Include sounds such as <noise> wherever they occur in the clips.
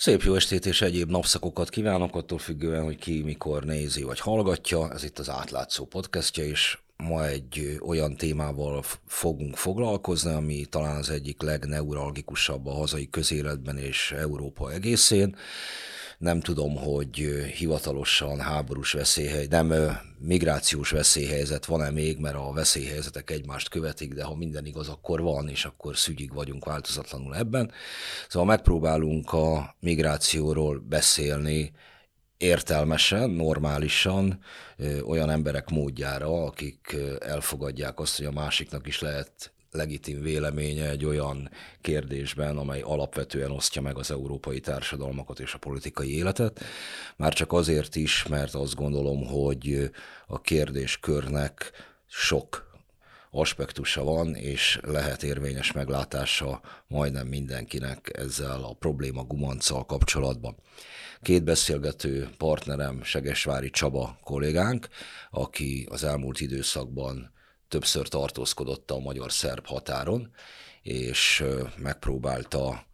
Szép jó estét és egyéb napszakokat kívánok, attól függően, hogy ki mikor nézi vagy hallgatja. Ez itt az átlátszó podcastja, és ma egy olyan témával fogunk foglalkozni, ami talán az egyik legneuralgikusabb a hazai közéletben és Európa egészén nem tudom, hogy hivatalosan háborús veszélyhely, nem migrációs veszélyhelyzet van-e még, mert a veszélyhelyzetek egymást követik, de ha minden igaz, akkor van, és akkor szügyig vagyunk változatlanul ebben. Szóval megpróbálunk a migrációról beszélni, értelmesen, normálisan, olyan emberek módjára, akik elfogadják azt, hogy a másiknak is lehet legitim véleménye egy olyan kérdésben, amely alapvetően osztja meg az európai társadalmakat és a politikai életet. Már csak azért is, mert azt gondolom, hogy a kérdéskörnek sok aspektusa van, és lehet érvényes meglátása majdnem mindenkinek ezzel a probléma gumanccal kapcsolatban. Két beszélgető partnerem Segesvári Csaba kollégánk, aki az elmúlt időszakban többször tartózkodott a magyar-szerb határon, és megpróbálta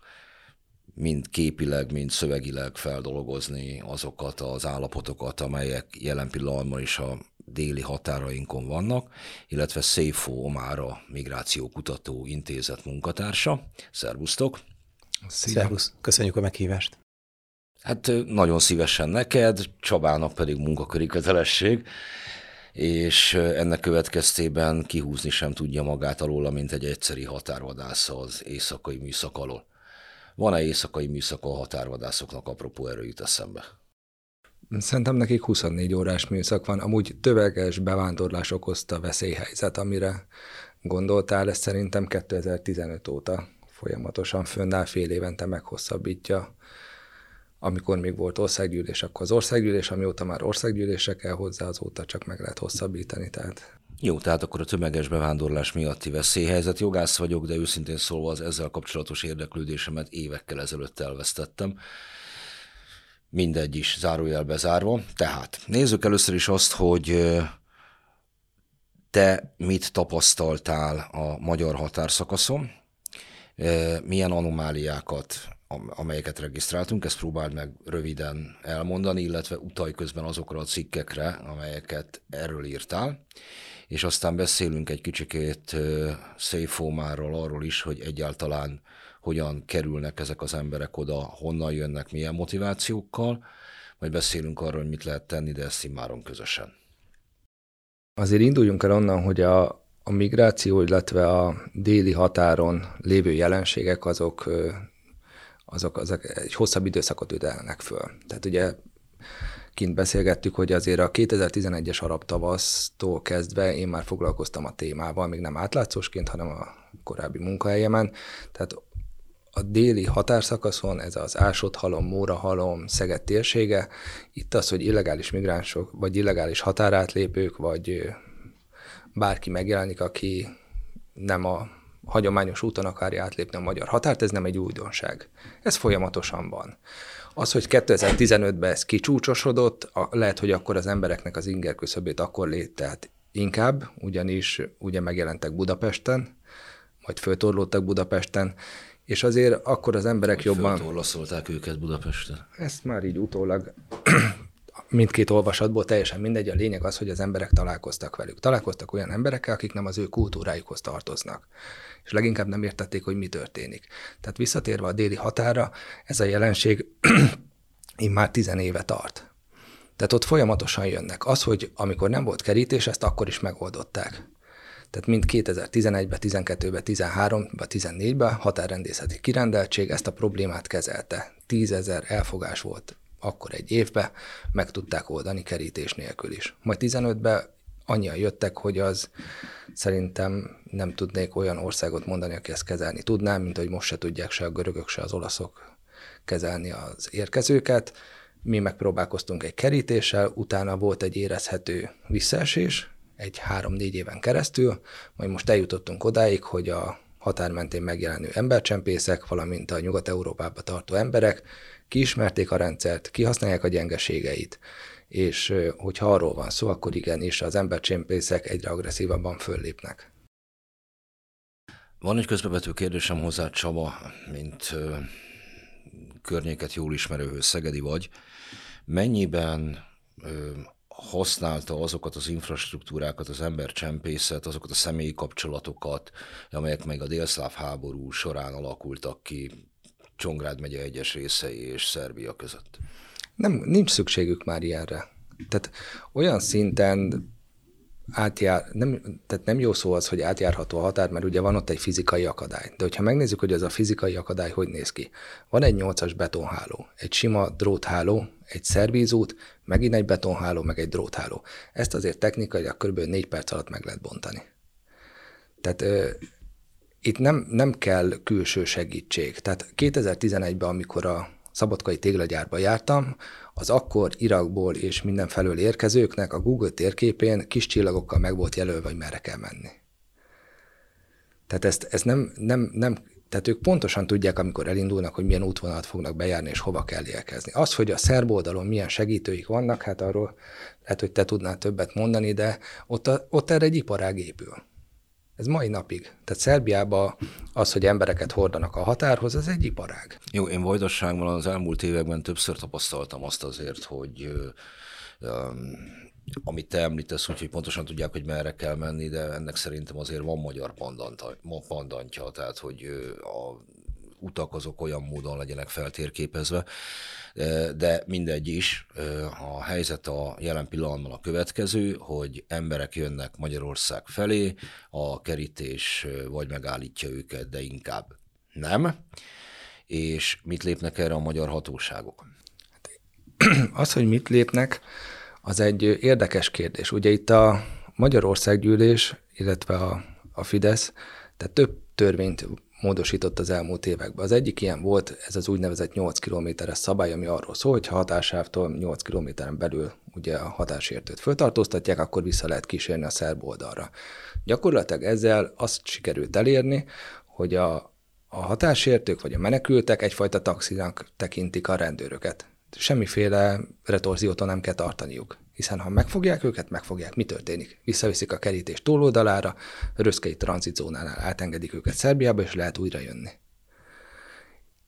mind képileg, mind szövegileg feldolgozni azokat az állapotokat, amelyek jelen pillanatban is a déli határainkon vannak, illetve Széfó Omára Migrációkutató Intézet munkatársa. Szervusztok! Szia. Szervusz, köszönjük a meghívást! Hát nagyon szívesen neked, Csabának pedig munkaköri kötelesség és ennek következtében kihúzni sem tudja magát alól, mint egy egyszeri határvadász az éjszakai műszak alól. Van-e éjszakai műszak a határvadászoknak, apropó erő jut eszembe? Szerintem nekik 24 órás műszak van. Amúgy töveges bevándorlás okozta veszélyhelyzet, amire gondoltál, ez szerintem 2015 óta folyamatosan fönnáll, fél évente meghosszabbítja amikor még volt országgyűlés, akkor az országgyűlés, amióta már országgyűlésre kell hozzá, azóta csak meg lehet hosszabbítani. Tehát jó, tehát akkor a tömeges bevándorlás miatti veszélyhelyzet. Jogász vagyok, de őszintén szólva az ezzel kapcsolatos érdeklődésemet évekkel ezelőtt elvesztettem. Mindegy is, zárójelbe zárva. Tehát nézzük először is azt, hogy te mit tapasztaltál a magyar határszakaszon, milyen anomáliákat amelyeket regisztráltunk, ezt próbáld meg röviden elmondani, illetve utalj közben azokra a cikkekre, amelyeket erről írtál, és aztán beszélünk egy kicsikét Széfómáról, arról is, hogy egyáltalán hogyan kerülnek ezek az emberek oda, honnan jönnek, milyen motivációkkal, majd beszélünk arról, hogy mit lehet tenni, de ezt immáron közösen. Azért induljunk el onnan, hogy a, a migráció, illetve a déli határon lévő jelenségek azok azok, azok egy hosszabb időszakot üdelnek föl. Tehát ugye kint beszélgettük, hogy azért a 2011-es arab tavasztól kezdve én már foglalkoztam a témával, még nem átlátszósként, hanem a korábbi munkahelyemen. Tehát a déli határszakaszon, ez az Ásodhalom, Mórahalom, Szeged térsége, itt az, hogy illegális migránsok, vagy illegális határátlépők, vagy bárki megjelenik, aki nem a hagyományos úton akarja átlépni a magyar határt, ez nem egy újdonság. Ez folyamatosan van. Az, hogy 2015-ben ez kicsúcsosodott, lehet, hogy akkor az embereknek az inger küszöbét akkor lét, tehát inkább, ugyanis ugye megjelentek Budapesten, majd föltorlódtak Budapesten, és azért akkor az emberek hogy jobban... Föltorlaszolták őket Budapesten. Ezt már így utólag mindkét olvasatból teljesen mindegy, a lényeg az, hogy az emberek találkoztak velük. Találkoztak olyan emberekkel, akik nem az ő kultúrájukhoz tartoznak és leginkább nem értették, hogy mi történik. Tehát visszatérve a déli határa, ez a jelenség <clears throat> már tizen éve tart. Tehát ott folyamatosan jönnek. Az, hogy amikor nem volt kerítés, ezt akkor is megoldották. Tehát mind 2011-ben, 12-ben, 13-ben, 14-ben határrendészeti kirendeltség ezt a problémát kezelte. Tízezer elfogás volt akkor egy évben, meg tudták oldani kerítés nélkül is. Majd 15-ben annyian jöttek, hogy az szerintem nem tudnék olyan országot mondani, aki ezt kezelni tudná, mint hogy most se tudják se a görögök, se az olaszok kezelni az érkezőket. Mi megpróbálkoztunk egy kerítéssel, utána volt egy érezhető visszaesés, egy három-négy éven keresztül, majd most eljutottunk odáig, hogy a határ mentén megjelenő embercsempészek, valamint a Nyugat-Európába tartó emberek kiismerték a rendszert, kihasználják a gyengeségeit, és hogyha arról van szó, akkor igenis az embercsempészek egyre agresszívabban föllépnek. Van egy közbevető kérdésem hozzá, Csaba, mint környéket jól ismerőhöz, Szegedi vagy, mennyiben ö, használta azokat az infrastruktúrákat, az embercsempészet, azokat a személyi kapcsolatokat, amelyek meg a délszláv háború során alakultak ki Csongrád megye egyes részei és Szerbia között? Nem, nincs szükségük már ilyenre. Tehát olyan szinten átjár, nem, tehát nem jó szó az, hogy átjárható a határ, mert ugye van ott egy fizikai akadály. De hogyha megnézzük, hogy ez a fizikai akadály hogy néz ki. Van egy nyolcas betonháló, egy sima drótháló, egy szervízút, megint egy betonháló, meg egy drótháló. Ezt azért technikailag kb. négy perc alatt meg lehet bontani. Tehát itt nem, nem kell külső segítség. Tehát 2011-ben, amikor a szabadkai téglagyárba jártam, az akkor Irakból és mindenfelől érkezőknek a Google térképén kis csillagokkal meg volt jelölve, hogy merre kell menni. Tehát ezt, ezt nem, nem, nem, tehát ők pontosan tudják, amikor elindulnak, hogy milyen útvonalat fognak bejárni, és hova kell érkezni. Az, hogy a szerb oldalon milyen segítőik vannak, hát arról lehet, hogy te tudnál többet mondani, de ott, a, ott erre egy iparág épül. Ez mai napig. Tehát Szerbiában az, hogy embereket hordanak a határhoz, ez egy iparág. Jó, én Vajdosságban az elmúlt években többször tapasztaltam azt azért, hogy amit te említesz, úgyhogy pontosan tudják, hogy merre kell menni, de ennek szerintem azért van magyar pandantja, tehát hogy a utak azok olyan módon legyenek feltérképezve, de mindegy is. A helyzet a jelen pillanatban a következő, hogy emberek jönnek Magyarország felé, a kerítés vagy megállítja őket, de inkább nem. És mit lépnek erre a magyar hatóságok? Az, hogy mit lépnek, az egy érdekes kérdés. Ugye itt a Magyarországgyűlés, illetve a, a Fidesz, tehát több törvényt módosított az elmúlt években. Az egyik ilyen volt ez az úgynevezett 8 kilométeres szabály, ami arról szól, hogy ha hatásávtól 8 kilométeren belül ugye a hatásértőt föltartóztatják, akkor vissza lehet kísérni a szerb oldalra. Gyakorlatilag ezzel azt sikerült elérni, hogy a, a hatásértők vagy a menekültek egyfajta taxinak tekintik a rendőröket. Semmiféle retorziótól nem kell tartaniuk hiszen ha megfogják őket, megfogják, mi történik? Visszaviszik a kerítés túloldalára, röszkei tranzitzónánál átengedik őket Szerbiába, és lehet újra jönni.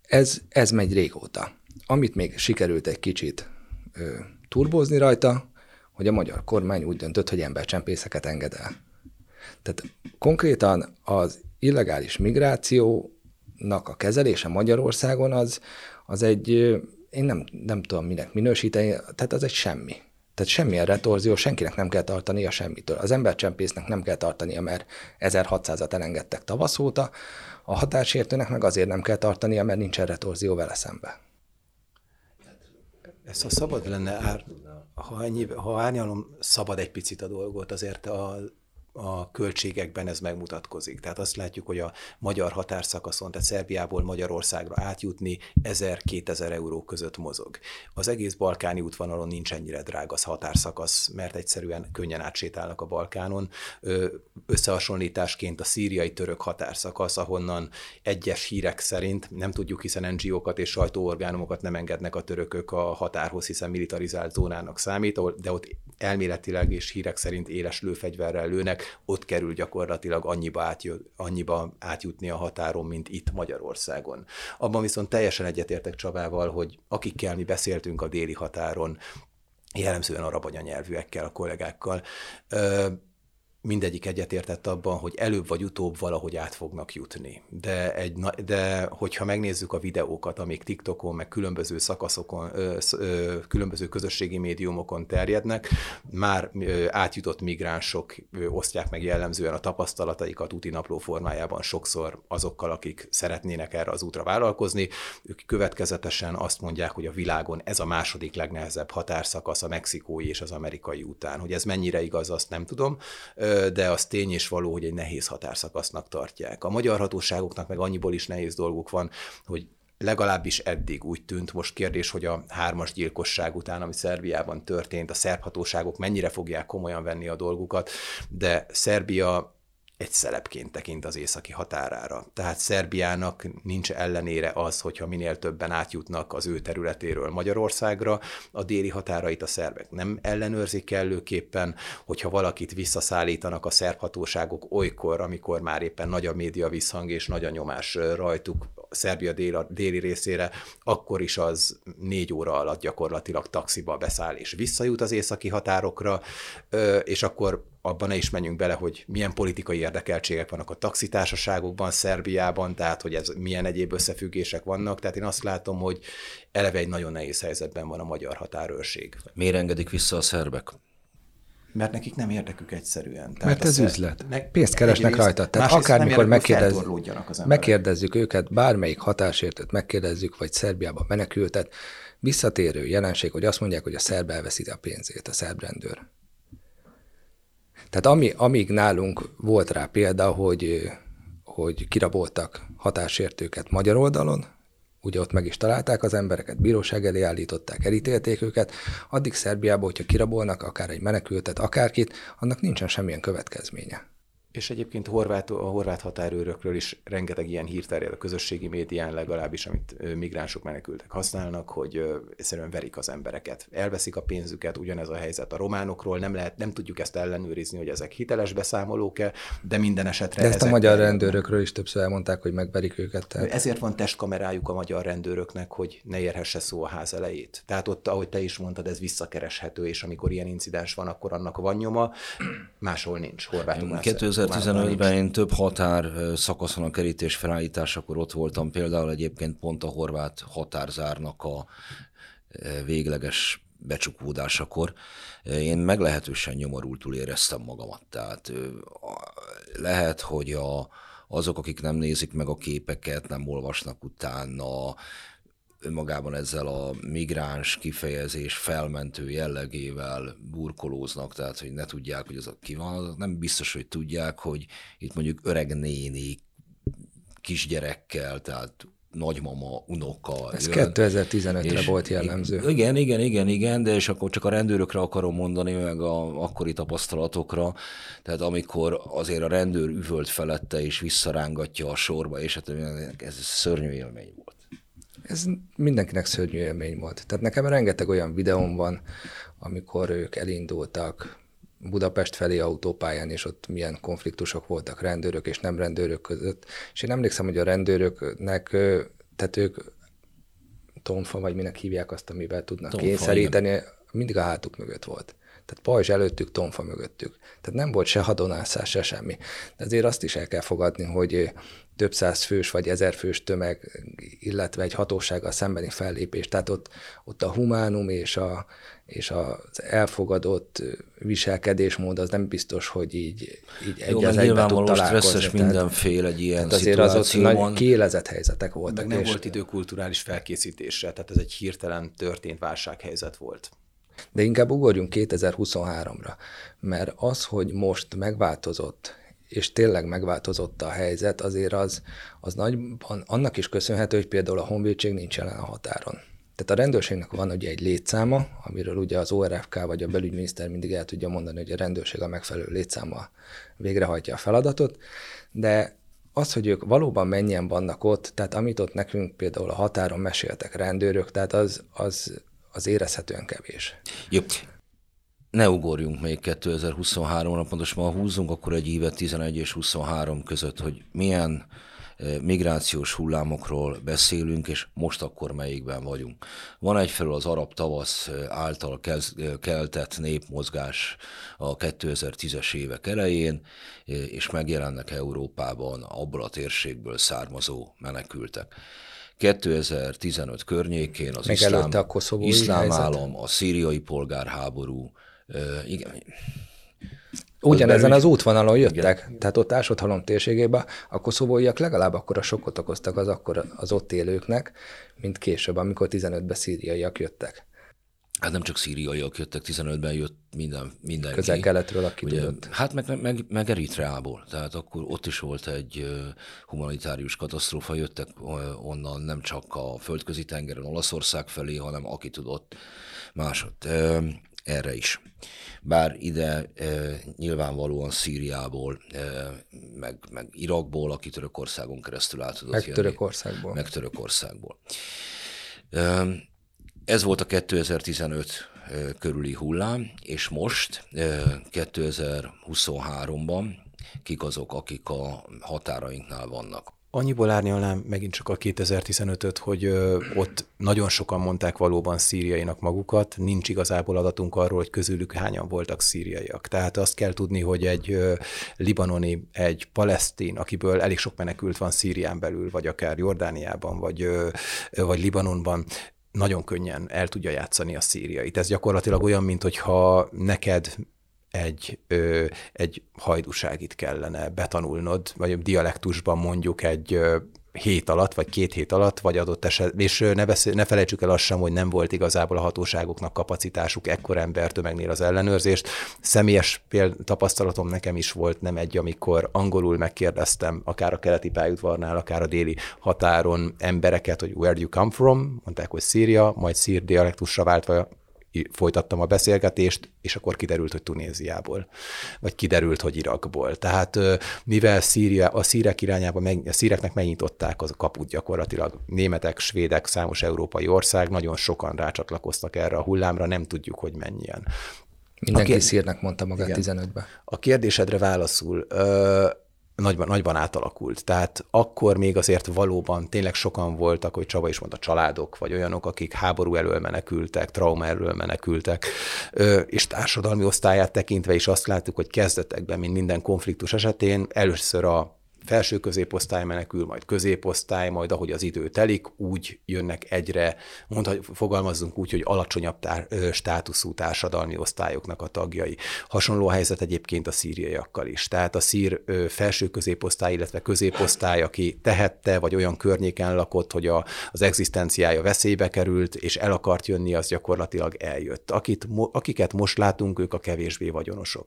Ez, ez megy régóta. Amit még sikerült egy kicsit ö, turbózni rajta, hogy a magyar kormány úgy döntött, hogy embercsempészeket enged el. Tehát konkrétan az illegális migrációnak a kezelése Magyarországon az, az egy, én nem, nem tudom minek minősíteni, tehát az egy semmi. Tehát semmilyen retorzió, senkinek nem kell tartania semmitől. Az embercsempésznek nem kell tartania, mert 1600-at elengedtek tavasz óta, a hatásértőnek meg azért nem kell tartania, mert nincsen retorzió vele szembe. Ez ha szabad lenne, ár, ha, ennyi, ha árnyalom szabad egy picit a dolgot, azért a a költségekben ez megmutatkozik. Tehát azt látjuk, hogy a magyar határszakaszon, tehát Szerbiából Magyarországra átjutni 1000-2000 euró között mozog. Az egész balkáni útvonalon nincs ennyire drága az határszakasz, mert egyszerűen könnyen átsétálnak a Balkánon. Összehasonlításként a szíriai török határszakasz, ahonnan egyes hírek szerint, nem tudjuk, hiszen NGO-kat és sajtóorgánumokat nem engednek a törökök a határhoz, hiszen militarizált zónának számít, de ott elméletileg és hírek szerint éles lőfegyverrel lőnek, ott kerül gyakorlatilag annyiba, átjö, annyiba átjutni a határon, mint itt Magyarországon. Abban viszont teljesen egyetértek Csabával, hogy akikkel mi beszéltünk a déli határon, jellemzően arab anyanyelvűekkel, a kollégákkal, mindegyik egyetértett abban, hogy előbb vagy utóbb valahogy át fognak jutni. De, egy, de hogyha megnézzük a videókat, amik TikTokon, meg különböző szakaszokon, ö, ö, különböző közösségi médiumokon terjednek, már ö, átjutott migránsok ö, osztják meg jellemzően a tapasztalataikat úti napló formájában sokszor azokkal, akik szeretnének erre az útra vállalkozni. Ők következetesen azt mondják, hogy a világon ez a második legnehezebb határszakasz a mexikói és az amerikai után. Hogy ez mennyire igaz, azt nem tudom. Ö, de az tény és való, hogy egy nehéz határszakasznak tartják. A magyar hatóságoknak meg annyiból is nehéz dolguk van, hogy legalábbis eddig úgy tűnt, most kérdés, hogy a hármas gyilkosság után, ami Szerbiában történt, a szerb hatóságok mennyire fogják komolyan venni a dolgukat, de Szerbia egy szelepként tekint az északi határára. Tehát Szerbiának nincs ellenére az, hogyha minél többen átjutnak az ő területéről Magyarországra, a déli határait a szerbek nem ellenőrzik kellőképpen, hogyha valakit visszaszállítanak a szerb hatóságok olykor, amikor már éppen nagy a média visszhang és nagy a nyomás rajtuk, Szerbia dél, déli részére, akkor is az négy óra alatt gyakorlatilag taxiba beszáll és visszajut az északi határokra, és akkor abban ne is menjünk bele, hogy milyen politikai érdekeltségek vannak a taxitársaságokban, Szerbiában, tehát hogy ez milyen egyéb összefüggések vannak. Tehát én azt látom, hogy eleve egy nagyon nehéz helyzetben van a magyar határőrség. Miért engedik vissza a szerbek? mert nekik nem érdekük egyszerűen. Tehát mert ez üzlet. Ne, Pénzt keresnek rajta. Tehát akármikor megkérdez, megkérdezzük őket, bármelyik hatásértőt megkérdezzük, vagy Szerbiába menekültet, visszatérő jelenség, hogy azt mondják, hogy a szerb elveszíti a pénzét, a szerb rendőr. Tehát ami, amíg nálunk volt rá példa, hogy, hogy kiraboltak hatásértőket magyar oldalon, ugye ott meg is találták az embereket, bíróság elé állították, elítélték őket, addig Szerbiában, hogyha kirabolnak akár egy menekültet, akárkit, annak nincsen semmilyen következménye. És egyébként horvát, a horvát határőrökről is rengeteg ilyen hír terjed a közösségi médián legalábbis, amit migránsok menekültek használnak, hogy egyszerűen verik az embereket. Elveszik a pénzüket, ugyanez a helyzet a románokról, nem, lehet, nem tudjuk ezt ellenőrizni, hogy ezek hiteles beszámolók-e, de minden esetre... De ezt a magyar rendőrökről is többször elmondták, hogy megverik őket. Tehát... Ezért van testkamerájuk a magyar rendőröknek, hogy ne érhesse szó a ház elejét. Tehát ott, ahogy te is mondtad, ez visszakereshető, és amikor ilyen incidens van, akkor annak van nyoma, máshol nincs. Horvátunk 2015-ben én több határ szakaszon a kerítés felállításakor ott voltam, például egyébként pont a horvát határzárnak a végleges becsukódásakor. Én meglehetősen nyomorultul éreztem magamat. Tehát lehet, hogy a, azok, akik nem nézik meg a képeket, nem olvasnak utána, önmagában ezzel a migráns kifejezés felmentő jellegével burkolóznak, tehát hogy ne tudják, hogy az a ki van, nem biztos, hogy tudják, hogy itt mondjuk öreg néni kisgyerekkel, tehát nagymama, unoka. Ez 2015-re volt jellemző. Igen, igen, igen, igen, de és akkor csak a rendőrökre akarom mondani, meg a akkori tapasztalatokra, tehát amikor azért a rendőr üvölt felette és visszarángatja a sorba, és hát ez szörnyű élmény volt ez mindenkinek szörnyű élmény volt. Tehát nekem rengeteg olyan videóm van, amikor ők elindultak Budapest felé autópályán, és ott milyen konfliktusok voltak rendőrök és nem rendőrök között. És én emlékszem, hogy a rendőröknek, tehát ők tonfa, vagy minek hívják azt, amivel tudnak tonfa, kényszeríteni, igen. mindig a hátuk mögött volt. Tehát pajzs előttük, tonfa mögöttük. Tehát nem volt se hadonászás, se semmi. De azért azt is el kell fogadni, hogy több száz fős vagy ezer fős tömeg, illetve egy hatósággal szembeni fellépés. Tehát ott, ott a humánum és, a, és az elfogadott viselkedésmód az nem biztos, hogy így, így egy az egyben tud találkozni. stresszes mindenféle egy ilyen tehát azért az ott nagy kiélezett helyzetek voltak. Meg nem volt idő kulturális felkészítésre, tehát ez egy hirtelen történt válsághelyzet volt. De inkább ugorjunk 2023-ra, mert az, hogy most megváltozott, és tényleg megváltozott a helyzet, azért az, az nagyban annak is köszönhető, hogy például a honvédség nincs jelen a határon. Tehát a rendőrségnek van ugye egy létszáma, amiről ugye az ORFK vagy a belügyminiszter mindig el tudja mondani, hogy a rendőrség a megfelelő létszáma végrehajtja a feladatot, de az, hogy ők valóban mennyien vannak ott, tehát amit ott nekünk például a határon meséltek rendőrök, tehát az, az az érezhetően kevés. Jó. Ne ugorjunk még 2023-ra, pontosan ha húzunk, akkor egy évet 11 és 23 között, hogy milyen eh, migrációs hullámokról beszélünk, és most akkor melyikben vagyunk. Van egyfelől az arab tavasz eh, által eh, keltett népmozgás a 2010-es évek elején, és megjelennek Európában abból a térségből származó menekültek. 2015 környékén az Meg iszlám, a iszlám állam, a szíriai polgárháború, igen, Ugyanezen az útvonalon jöttek, Igen. tehát ott Ásodhalom térségében a koszovóiak legalább akkor a sokkot okoztak az akkor az ott élőknek, mint később, amikor 15-ben szíriaiak jöttek. Hát nem csak szíriaiak jöttek, 15-ben jött minden, mindenki. Közel-keletről, aki Ugye, tudott. Hát meg, meg, meg Eritreából, tehát akkor ott is volt egy humanitárius katasztrófa, jöttek onnan nem csak a földközi tengeren Olaszország felé, hanem aki tudott másod. Erre is. Bár ide e, nyilvánvalóan Szíriából, e, meg, meg Irakból, aki Törökországon keresztül át tudott meg jönni. Törökországból. Meg Törökországból. E, ez volt a 2015 körüli hullám, és most 2023-ban kik azok, akik a határainknál vannak. Annyiból árnyalnám megint csak a 2015-öt, hogy ö, ott nagyon sokan mondták valóban szíriainak magukat, nincs igazából adatunk arról, hogy közülük hányan voltak szíriaiak. Tehát azt kell tudni, hogy egy ö, libanoni, egy palesztin, akiből elég sok menekült van Szírián belül, vagy akár Jordániában, vagy, ö, vagy Libanonban, nagyon könnyen el tudja játszani a szíriait. Ez gyakorlatilag olyan, mint hogyha neked egy, ö, egy hajdúságit kellene betanulnod, vagy dialektusban mondjuk egy ö, hét alatt, vagy két hét alatt, vagy adott eset, és ne, beszél, ne felejtsük el azt sem, hogy nem volt igazából a hatóságoknak kapacitásuk ekkor embertömegnél az ellenőrzést. Személyes péld, tapasztalatom nekem is volt nem egy, amikor angolul megkérdeztem, akár a keleti pályaudvarnál, akár a déli határon embereket, hogy where do you come from, mondták, hogy Szíria, majd szír dialektusra váltva folytattam a beszélgetést, és akkor kiderült, hogy Tunéziából, vagy kiderült, hogy Irakból. Tehát mivel Szíria, a szírek irányába, meg, a szíreknek megnyitották az a kaput gyakorlatilag, németek, svédek, számos európai ország, nagyon sokan rácsatlakoztak erre a hullámra, nem tudjuk, hogy mennyien. Mindenki kér... szírnek mondta magát igen. 15-ben. A kérdésedre válaszul, ö, nagyban, nagyban átalakult. Tehát akkor még azért valóban tényleg sokan voltak, hogy Csaba is mondta, családok, vagy olyanok, akik háború elől menekültek, trauma elől menekültek, és társadalmi osztályát tekintve is azt láttuk, hogy kezdetekben, mint minden konfliktus esetén, először a felső középosztály menekül, majd középosztály, majd ahogy az idő telik, úgy jönnek egyre, mondhat, fogalmazzunk úgy, hogy alacsonyabb tár, státuszú társadalmi osztályoknak a tagjai. Hasonló a helyzet egyébként a szíriaiakkal is. Tehát a szír felső középosztály, illetve középosztály, aki tehette, vagy olyan környéken lakott, hogy a, az egzisztenciája veszélybe került, és el akart jönni, az gyakorlatilag eljött. Akit, akiket most látunk, ők a kevésbé vagyonosok.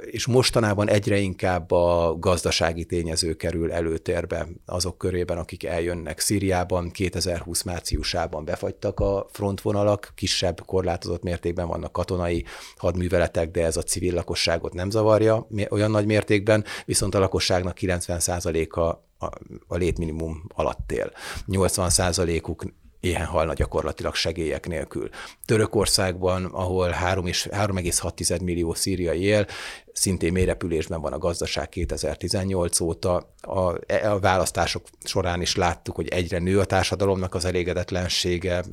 És mostanában egyre inkább a gazdaság gazdasági tényező kerül előtérbe azok körében, akik eljönnek. Szíriában 2020 márciusában befagytak a frontvonalak, kisebb, korlátozott mértékben vannak katonai hadműveletek, de ez a civil lakosságot nem zavarja olyan nagy mértékben, viszont a lakosságnak 90%-a a, a létminimum alatt él. 80%-uk éhen halna gyakorlatilag segélyek nélkül. Törökországban, ahol 3,6 millió szíriai él, szintén mélyrepülésben van a gazdaság 2018 óta. A, a választások során is láttuk, hogy egyre nő a társadalomnak az elégedetlensége,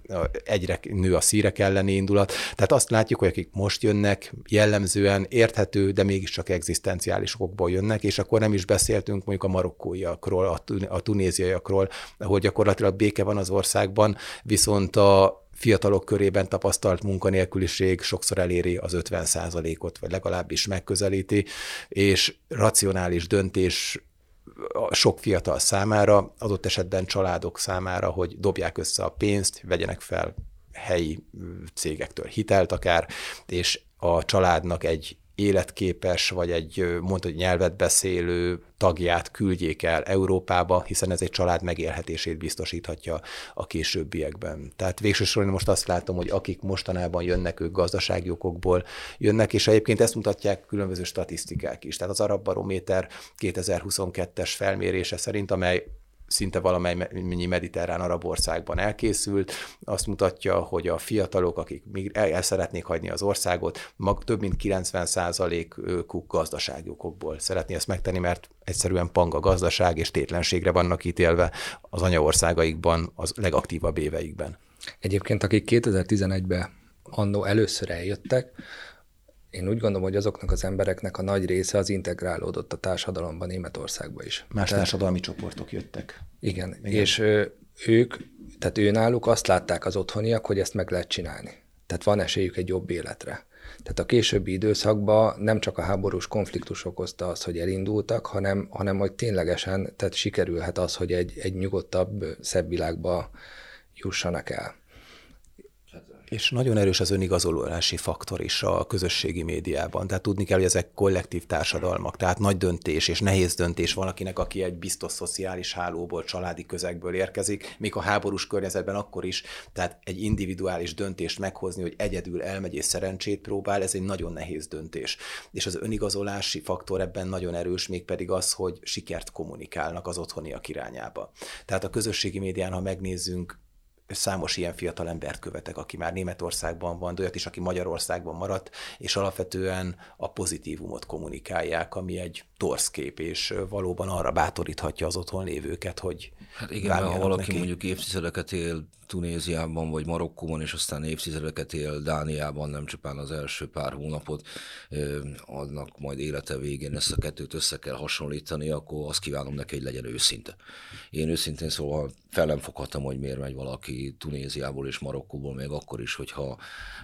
egyre nő a szírek elleni indulat. Tehát azt látjuk, hogy akik most jönnek, jellemzően érthető, de mégiscsak egzisztenciális okokból jönnek, és akkor nem is beszéltünk mondjuk a marokkóiakról, a tunéziaiakról, ahol gyakorlatilag béke van az országban, viszont a fiatalok körében tapasztalt munkanélküliség sokszor eléri az 50 ot vagy legalábbis megközelíti, és racionális döntés sok fiatal számára, adott esetben családok számára, hogy dobják össze a pénzt, vegyenek fel helyi cégektől hitelt akár, és a családnak egy életképes, vagy egy mondta, hogy nyelvet beszélő tagját küldjék el Európába, hiszen ez egy család megélhetését biztosíthatja a későbbiekben. Tehát végsősorban most azt látom, hogy akik mostanában jönnek, ők gazdasági okokból jönnek, és egyébként ezt mutatják különböző statisztikák is. Tehát az Arab Barométer 2022-es felmérése szerint, amely szinte valamennyi mediterrán arab országban elkészült, azt mutatja, hogy a fiatalok, akik el, el szeretnék hagyni az országot, mag, több mint 90%-uk gazdasági okokból szeretné ezt megtenni, mert egyszerűen panga gazdaság és tétlenségre vannak ítélve az anyaországaikban, az legaktívabb éveikben. Egyébként, akik 2011-ben annó először eljöttek, én úgy gondolom, hogy azoknak az embereknek a nagy része az integrálódott a társadalomban Németországba is. Más tehát, társadalmi csoportok jöttek. Igen, igen. és ők, tehát ő náluk azt látták az otthoniak, hogy ezt meg lehet csinálni. Tehát van esélyük egy jobb életre. Tehát a későbbi időszakban nem csak a háborús konfliktus okozta azt, hogy elindultak, hanem, hanem hogy ténylegesen tehát sikerülhet az, hogy egy, egy nyugodtabb, szebb világba jussanak el. És nagyon erős az önigazolási faktor is a közösségi médiában. Tehát tudni kell, hogy ezek kollektív társadalmak, tehát nagy döntés és nehéz döntés valakinek, aki egy biztos szociális hálóból, családi közegből érkezik, még a háborús környezetben akkor is, tehát egy individuális döntést meghozni, hogy egyedül elmegy és szerencsét próbál, ez egy nagyon nehéz döntés. És az önigazolási faktor ebben nagyon erős, mégpedig az, hogy sikert kommunikálnak az otthoniak irányába. Tehát a közösségi médián, ha megnézzünk, számos ilyen fiatal embert követek, aki már Németországban van, de olyat is, aki Magyarországban maradt, és alapvetően a pozitívumot kommunikálják, ami egy torszkép, és valóban arra bátoríthatja az otthon lévőket, hogy Hát igen, mert ha valaki neki. mondjuk évtizedeket él Tunéziában vagy Marokkóban, és aztán évtizedeket él Dániában, nem csupán az első pár hónapot, annak majd élete végén ezt a kettőt össze kell hasonlítani, akkor azt kívánom neki, hogy legyen őszinte. Én őszintén szóval fel nem foghatom, hogy miért megy valaki Tunéziából és Marokkóból, még akkor is, hogyha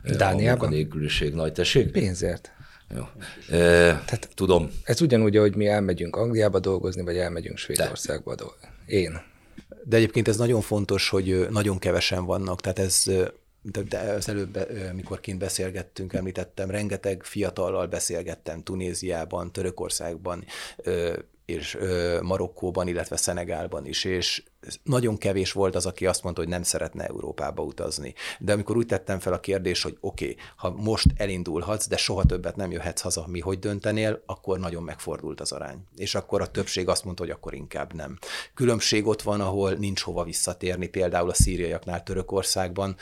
Dániában? a nélküliség nagy tessék. Pénzért. Jó. E, Tehát tudom. Ez ugyanúgy, ahogy mi elmegyünk Angliába dolgozni, vagy elmegyünk Svédországba dolgozni. Én. De egyébként ez nagyon fontos, hogy nagyon kevesen vannak, tehát ez de, az előbb, mikor kint beszélgettünk, említettem, rengeteg fiatallal beszélgettem Tunéziában, Törökországban, és Marokkóban, illetve Szenegálban is, és nagyon kevés volt az, aki azt mondta, hogy nem szeretne Európába utazni. De amikor úgy tettem fel a kérdést, hogy oké, okay, ha most elindulhatsz, de soha többet nem jöhetsz haza, mi hogy döntenél, akkor nagyon megfordult az arány. És akkor a többség azt mondta, hogy akkor inkább nem. Különbség ott van, ahol nincs hova visszatérni, például a szíriaiaknál Törökországban,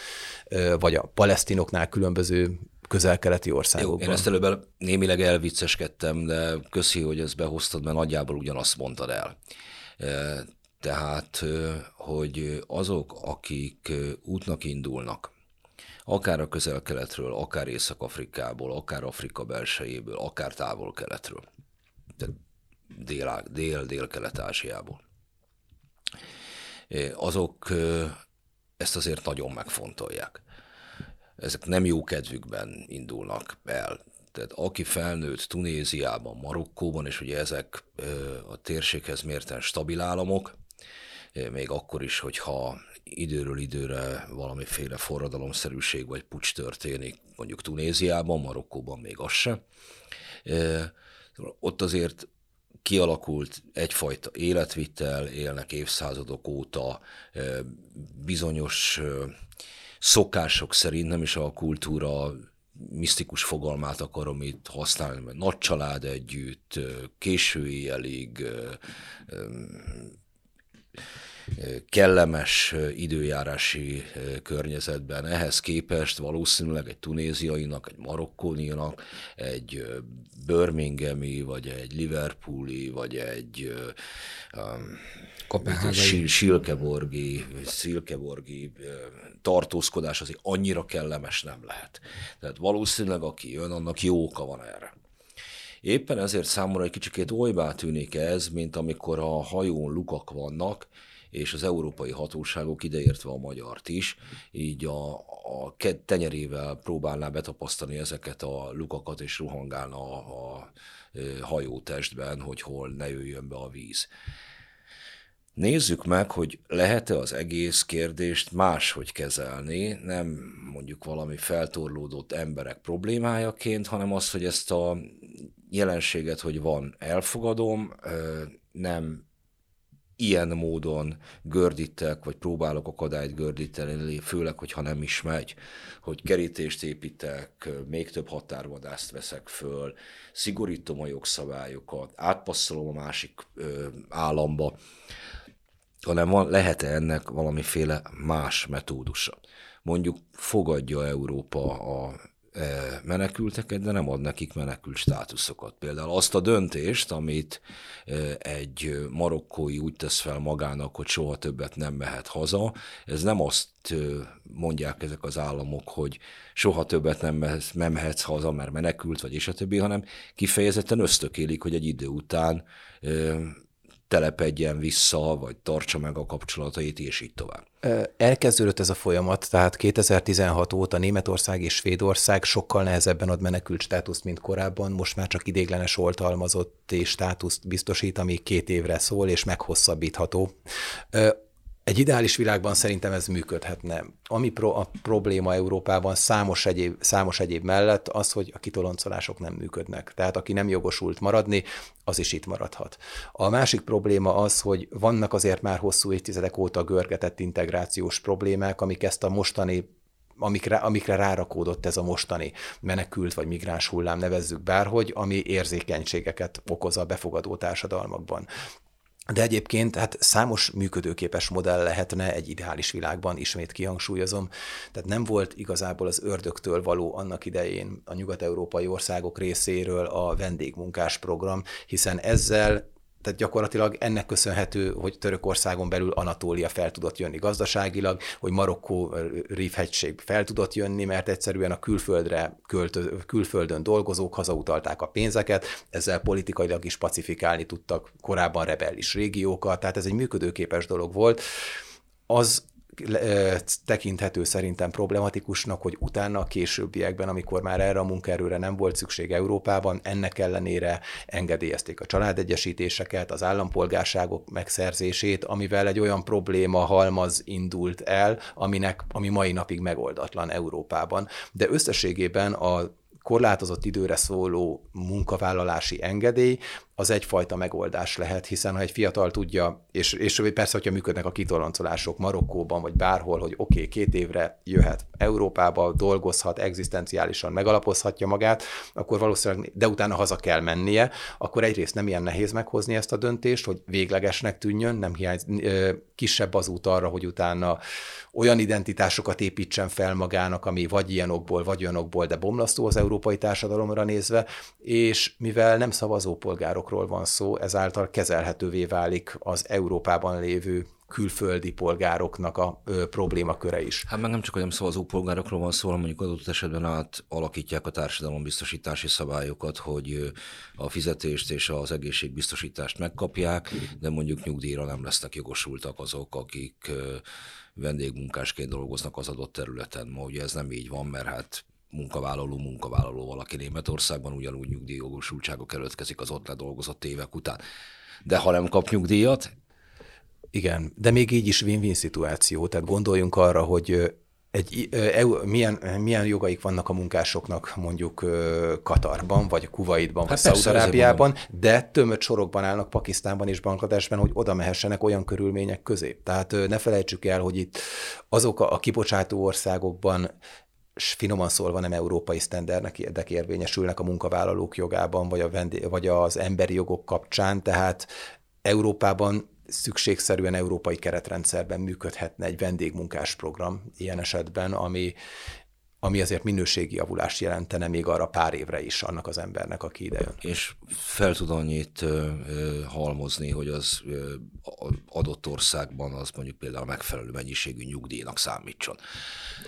vagy a palesztinoknál különböző közel-keleti országokban. Jó, én ezt előbb némileg elvicceskedtem, de köszi, hogy ezt behoztad, mert nagyjából ugyanazt mondtad el. Tehát, hogy azok, akik útnak indulnak, akár a közel-keletről, akár Észak-Afrikából, akár Afrika belsejéből, akár távol-keletről, dél-dél-kelet-ázsiából, azok ezt azért nagyon megfontolják. Ezek nem jó kedvükben indulnak el. Tehát aki felnőtt Tunéziában, Marokkóban, és ugye ezek a térséghez mérten stabil államok, még akkor is, hogyha időről időre valamiféle forradalomszerűség vagy pucs történik, mondjuk Tunéziában, Marokkóban még az se. Ott azért kialakult egyfajta életvitel, élnek évszázadok óta, bizonyos szokások szerint, nem is a kultúra misztikus fogalmát akarom itt használni, mert nagy család együtt, késő éjjelig, kellemes időjárási környezetben. Ehhez képest valószínűleg egy tunéziainak, egy marokkóninak, egy birminghami, vagy egy liverpooli, vagy egy um. Silkeborgi, Silkeborgi tartózkodás azért annyira kellemes nem lehet. Tehát valószínűleg aki jön, annak jó oka van erre. Éppen ezért számomra egy kicsikét olybá tűnik ez, mint amikor a hajón lukak vannak, és az európai hatóságok, ideértve a magyart is, így a, a tenyerével próbálná betapasztani ezeket a lukakat, és ruhangálna a, a hajótestben, hogy hol ne jöjjön be a víz. Nézzük meg, hogy lehet-e az egész kérdést máshogy kezelni, nem mondjuk valami feltorlódott emberek problémájaként, hanem az, hogy ezt a jelenséget, hogy van, elfogadom, nem ilyen módon gördítek, vagy próbálok akadályt gördíteni, főleg, hogyha nem is megy, hogy kerítést építek, még több határvadászt veszek föl, szigorítom a jogszabályokat, átpasszolom a másik ö, államba, hanem van, lehet-e ennek valamiféle más metódusa. Mondjuk fogadja Európa a menekülteket, de nem ad nekik menekült státuszokat. Például azt a döntést, amit egy marokkói úgy tesz fel magának, hogy soha többet nem mehet haza, ez nem azt mondják ezek az államok, hogy soha többet nem, mehetsz, nem mehetsz haza, mert menekült, vagy és a többi, hanem kifejezetten ösztökélik, hogy egy idő után telepedjen vissza, vagy tartsa meg a kapcsolatait, és így tovább. Elkezdődött ez a folyamat, tehát 2016 óta Németország és Svédország sokkal nehezebben ad menekült státuszt, mint korábban, most már csak idéglenes oltalmazott és státuszt biztosít, ami két évre szól, és meghosszabbítható. Egy ideális világban szerintem ez működhetne. Ami pro, a probléma Európában számos egyéb, számos egyéb mellett az, hogy a kitoloncolások nem működnek. Tehát aki nem jogosult maradni, az is itt maradhat. A másik probléma az, hogy vannak azért már hosszú évtizedek óta görgetett integrációs problémák, amik ezt a mostani amikre, amikre rárakódott ez a mostani menekült vagy migráns hullám, nevezzük bárhogy, ami érzékenységeket okoz a befogadó társadalmakban de egyébként hát számos működőképes modell lehetne egy ideális világban, ismét kihangsúlyozom. Tehát nem volt igazából az ördögtől való annak idején a nyugat-európai országok részéről a vendégmunkás program, hiszen ezzel tehát gyakorlatilag ennek köszönhető, hogy Törökországon belül Anatólia fel tudott jönni gazdaságilag, hogy Marokkó Rifhegység fel tudott jönni, mert egyszerűen a külföldre költö, külföldön dolgozók hazautalták a pénzeket, ezzel politikailag is pacifikálni tudtak korábban rebellis régiókat, tehát ez egy működőképes dolog volt. Az tekinthető szerintem problematikusnak, hogy utána a későbbiekben, amikor már erre a munkaerőre nem volt szükség Európában, ennek ellenére engedélyezték a családegyesítéseket, az állampolgárságok megszerzését, amivel egy olyan probléma halmaz indult el, aminek, ami mai napig megoldatlan Európában. De összességében a korlátozott időre szóló munkavállalási engedély az egyfajta megoldás lehet, hiszen ha egy fiatal tudja, és, és persze, hogyha működnek a kitoloncolások Marokkóban, vagy bárhol, hogy oké, okay, két évre jöhet Európába, dolgozhat, egzisztenciálisan megalapozhatja magát, akkor valószínűleg, de utána haza kell mennie, akkor egyrészt nem ilyen nehéz meghozni ezt a döntést, hogy véglegesnek tűnjön, nem hiány, kisebb az út arra, hogy utána olyan identitásokat építsen fel magának, ami vagy ilyenokból, vagy olyanokból, de bomlasztó az európai társadalomra nézve, és mivel nem szavazópolgárokról van szó, ezáltal kezelhetővé válik az Európában lévő külföldi polgároknak a ö, problémaköre is. Hát meg nem csak, nem szavazó polgárokról van szó, hanem mondjuk adott esetben átalakítják a társadalombiztosítási szabályokat, hogy a fizetést és az egészségbiztosítást megkapják, de mondjuk nyugdíjra nem lesznek jogosultak azok, akik vendégmunkásként dolgoznak az adott területen. Ma ugye ez nem így van, mert hát munkavállaló, munkavállaló valaki Németországban ugyanúgy nyugdíjjogosultságok előtkezik az ott ledolgozott évek után. De ha nem kap nyugdíjat, igen, de még így is win-win szituáció. Tehát gondoljunk arra, hogy egy, milyen, milyen jogaik vannak a munkásoknak mondjuk Katarban, vagy Kuwaitban, hát vagy Szaudarábiában, de tömött sorokban állnak Pakisztánban és Bangladesben, hogy oda mehessenek olyan körülmények közé. Tehát ne felejtsük el, hogy itt azok a, a kibocsátó országokban finoman szólva nem európai sztenderdek érvényesülnek a munkavállalók jogában, vagy, a vendé- vagy az emberi jogok kapcsán, tehát Európában szükségszerűen európai keretrendszerben működhetne egy vendégmunkás program ilyen esetben, ami, ami azért minőségi javulást jelentene még arra pár évre is annak az embernek, aki ide jön. És fel tud annyit ö, ö, halmozni, hogy az ö, adott országban az mondjuk például megfelelő mennyiségű nyugdíjnak számítson.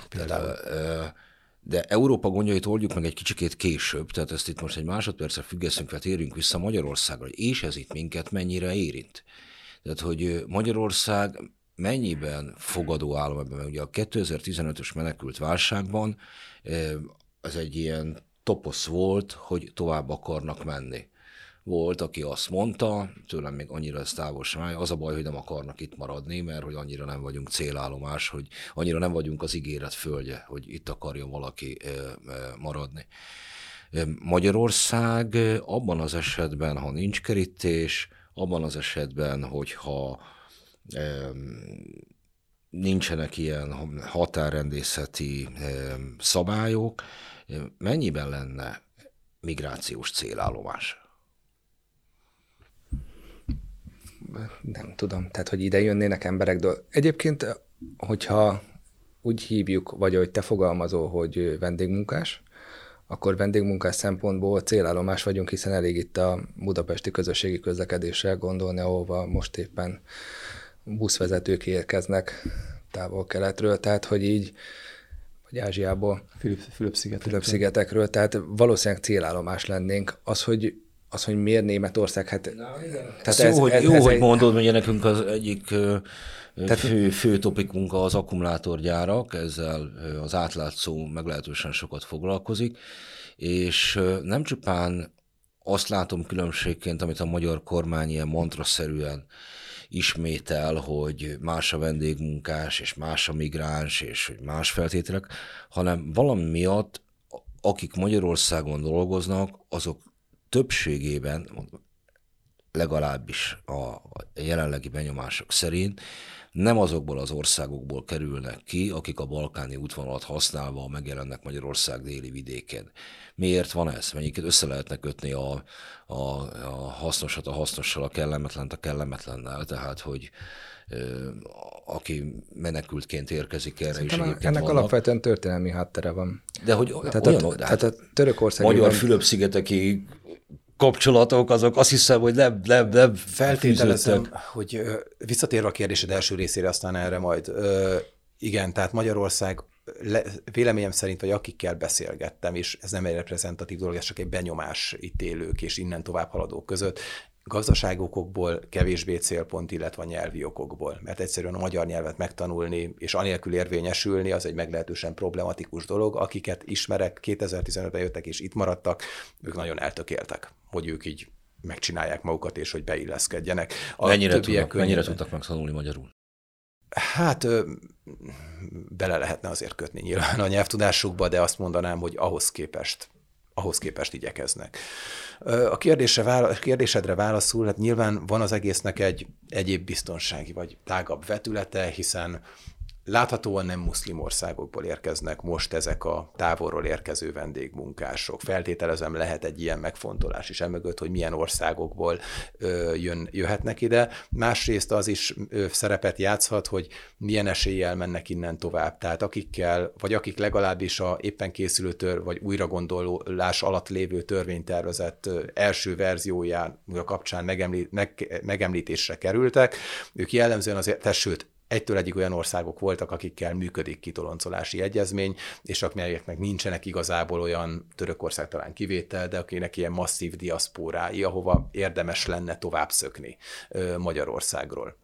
Például. Tehát, de Európa gondjait oldjuk meg egy kicsikét később, tehát ezt itt most egy másodpercre függeszünk, mert érjünk vissza Magyarországra, és ez itt minket mennyire érint. Tehát, hogy Magyarország mennyiben fogadó állam ebben, mert ugye a 2015-ös menekült válságban az egy ilyen toposz volt, hogy tovább akarnak menni. Volt, aki azt mondta, tőlem még annyira ez távol sem áll, az a baj, hogy nem akarnak itt maradni, mert hogy annyira nem vagyunk célállomás, hogy annyira nem vagyunk az ígéret földje, hogy itt akarjon valaki maradni. Magyarország abban az esetben, ha nincs kerítés, abban az esetben, hogyha nincsenek ilyen határrendészeti szabályok, mennyiben lenne migrációs célállomás? Nem tudom, tehát hogy ide jönnének emberek. De egyébként, hogyha úgy hívjuk, vagy ahogy te fogalmazol, hogy vendégmunkás, akkor vendégmunkás szempontból célállomás vagyunk, hiszen elég itt a budapesti közösségi közlekedéssel gondolni, ahova most éppen buszvezetők érkeznek távol-keletről, tehát hogy így, vagy Ázsiából, Fülöp-szigetekről, Fülöp-szigetekről, tehát valószínűleg célállomás lennénk. Az, hogy az, hogy miért Németország, hát... Na, tehát jó, ez, hogy, ez, jó, ez hogy egy... mondod, hogy nekünk az egyik tehát fő, fő topikunk az akkumulátorgyárak, ezzel az átlátszó meglehetősen sokat foglalkozik, és nem csupán azt látom különbségként, amit a magyar kormány ilyen mantraszerűen ismétel, hogy más a vendégmunkás, és más a migráns, és hogy más feltételek, hanem valami miatt, akik Magyarországon dolgoznak, azok többségében, legalábbis a jelenlegi benyomások szerint nem azokból az országokból kerülnek ki, akik a balkáni útvonalat használva megjelennek Magyarország déli vidéken. Miért van ez? Mennyiket össze lehetne kötni a, a, a hasznosat a hasznossal, a kellemetlent a kellemetlennel, tehát hogy ö, aki menekültként érkezik erre Szerintem is ennek vannak. alapvetően történelmi háttere van. De hogy Tehát, olyan, a, hát tehát a Törökország magyar Fülöp-szigeteki kapcsolatok, azok azt hiszem, hogy nem, nem, nem Feltételezem, hogy visszatérve a kérdésed első részére, aztán erre majd. Igen, tehát Magyarország le, véleményem szerint, vagy akikkel beszélgettem, és ez nem egy reprezentatív dolog, ez csak egy benyomás itt élők és innen tovább haladók között, gazdaságokokból kevésbé célpont, illetve a nyelvi okokból. Mert egyszerűen a magyar nyelvet megtanulni és anélkül érvényesülni, az egy meglehetősen problematikus dolog. Akiket ismerek, 2015-ben jöttek és itt maradtak, ők nagyon eltökéltek, hogy ők így megcsinálják magukat, és hogy beilleszkedjenek. A mennyire, tudnak, mennyire könnyebben- tudtak megtanulni magyarul? Hát bele lehetne azért kötni nyilván a nyelvtudásukba, de azt mondanám, hogy ahhoz képest ahhoz képest igyekeznek. A a kérdésedre válaszul, hát nyilván van az egésznek egy egyéb biztonsági vagy tágabb vetülete, hiszen Láthatóan nem muszlim országokból érkeznek most ezek a távolról érkező vendégmunkások. Feltételezem lehet egy ilyen megfontolás is emögött, hogy milyen országokból jön, jöhetnek ide. Másrészt az is szerepet játszhat, hogy milyen eséllyel mennek innen tovább. Tehát akikkel, vagy akik legalábbis a éppen készülő tör, vagy újragondolás alatt lévő törvénytervezet első verzióján kapcsán megemlít, meg, megemlítésre kerültek, ők jellemzően azért, sőt, egytől egyik olyan országok voltak, akikkel működik kitoloncolási egyezmény, és akiknek nincsenek igazából olyan Törökország talán kivétel, de akinek ilyen masszív diaszpórái, ahova érdemes lenne tovább szökni Magyarországról.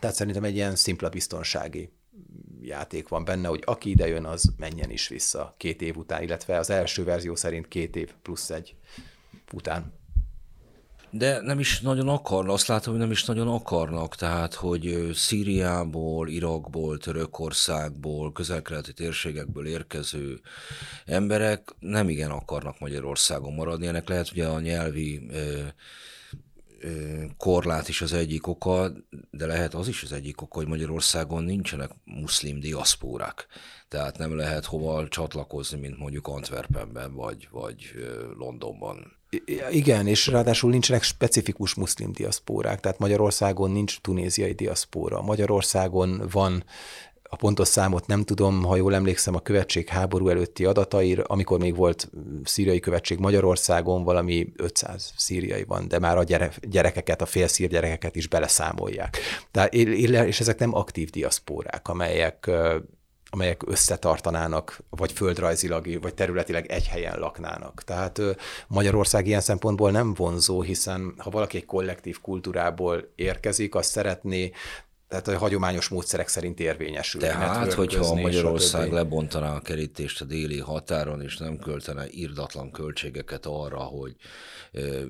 Tehát szerintem egy ilyen szimpla biztonsági játék van benne, hogy aki ide jön, az menjen is vissza két év után, illetve az első verzió szerint két év plusz egy után. De nem is nagyon akar, azt látom, hogy nem is nagyon akarnak, tehát, hogy Szíriából, Irakból, Törökországból, közel-keleti térségekből érkező emberek nem igen akarnak Magyarországon maradni. Ennek lehet ugye a nyelvi ö, ö, korlát is az egyik oka, de lehet az is az egyik oka, hogy Magyarországon nincsenek muszlim diaszpórák. Tehát nem lehet hova csatlakozni, mint mondjuk Antwerpenben vagy, vagy Londonban. Igen, és ráadásul nincsenek specifikus muszlim diaszpórák, tehát Magyarországon nincs tunéziai diaszpóra. Magyarországon van a pontos számot nem tudom, ha jól emlékszem, a követség háború előtti adatair, amikor még volt szíriai követség Magyarországon, valami 500 szíriai van, de már a gyere, gyerekeket, a félszír gyerekeket is beleszámolják. Tehát, és ezek nem aktív diaszpórák, amelyek amelyek összetartanának, vagy földrajzilag, vagy területileg egy helyen laknának. Tehát Magyarország ilyen szempontból nem vonzó, hiszen ha valaki egy kollektív kultúrából érkezik, azt szeretné tehát a hagyományos módszerek szerint érvényesül. Tehát, hogyha Magyarország lebontaná a kerítést a déli határon, és nem költene irdatlan költségeket arra, hogy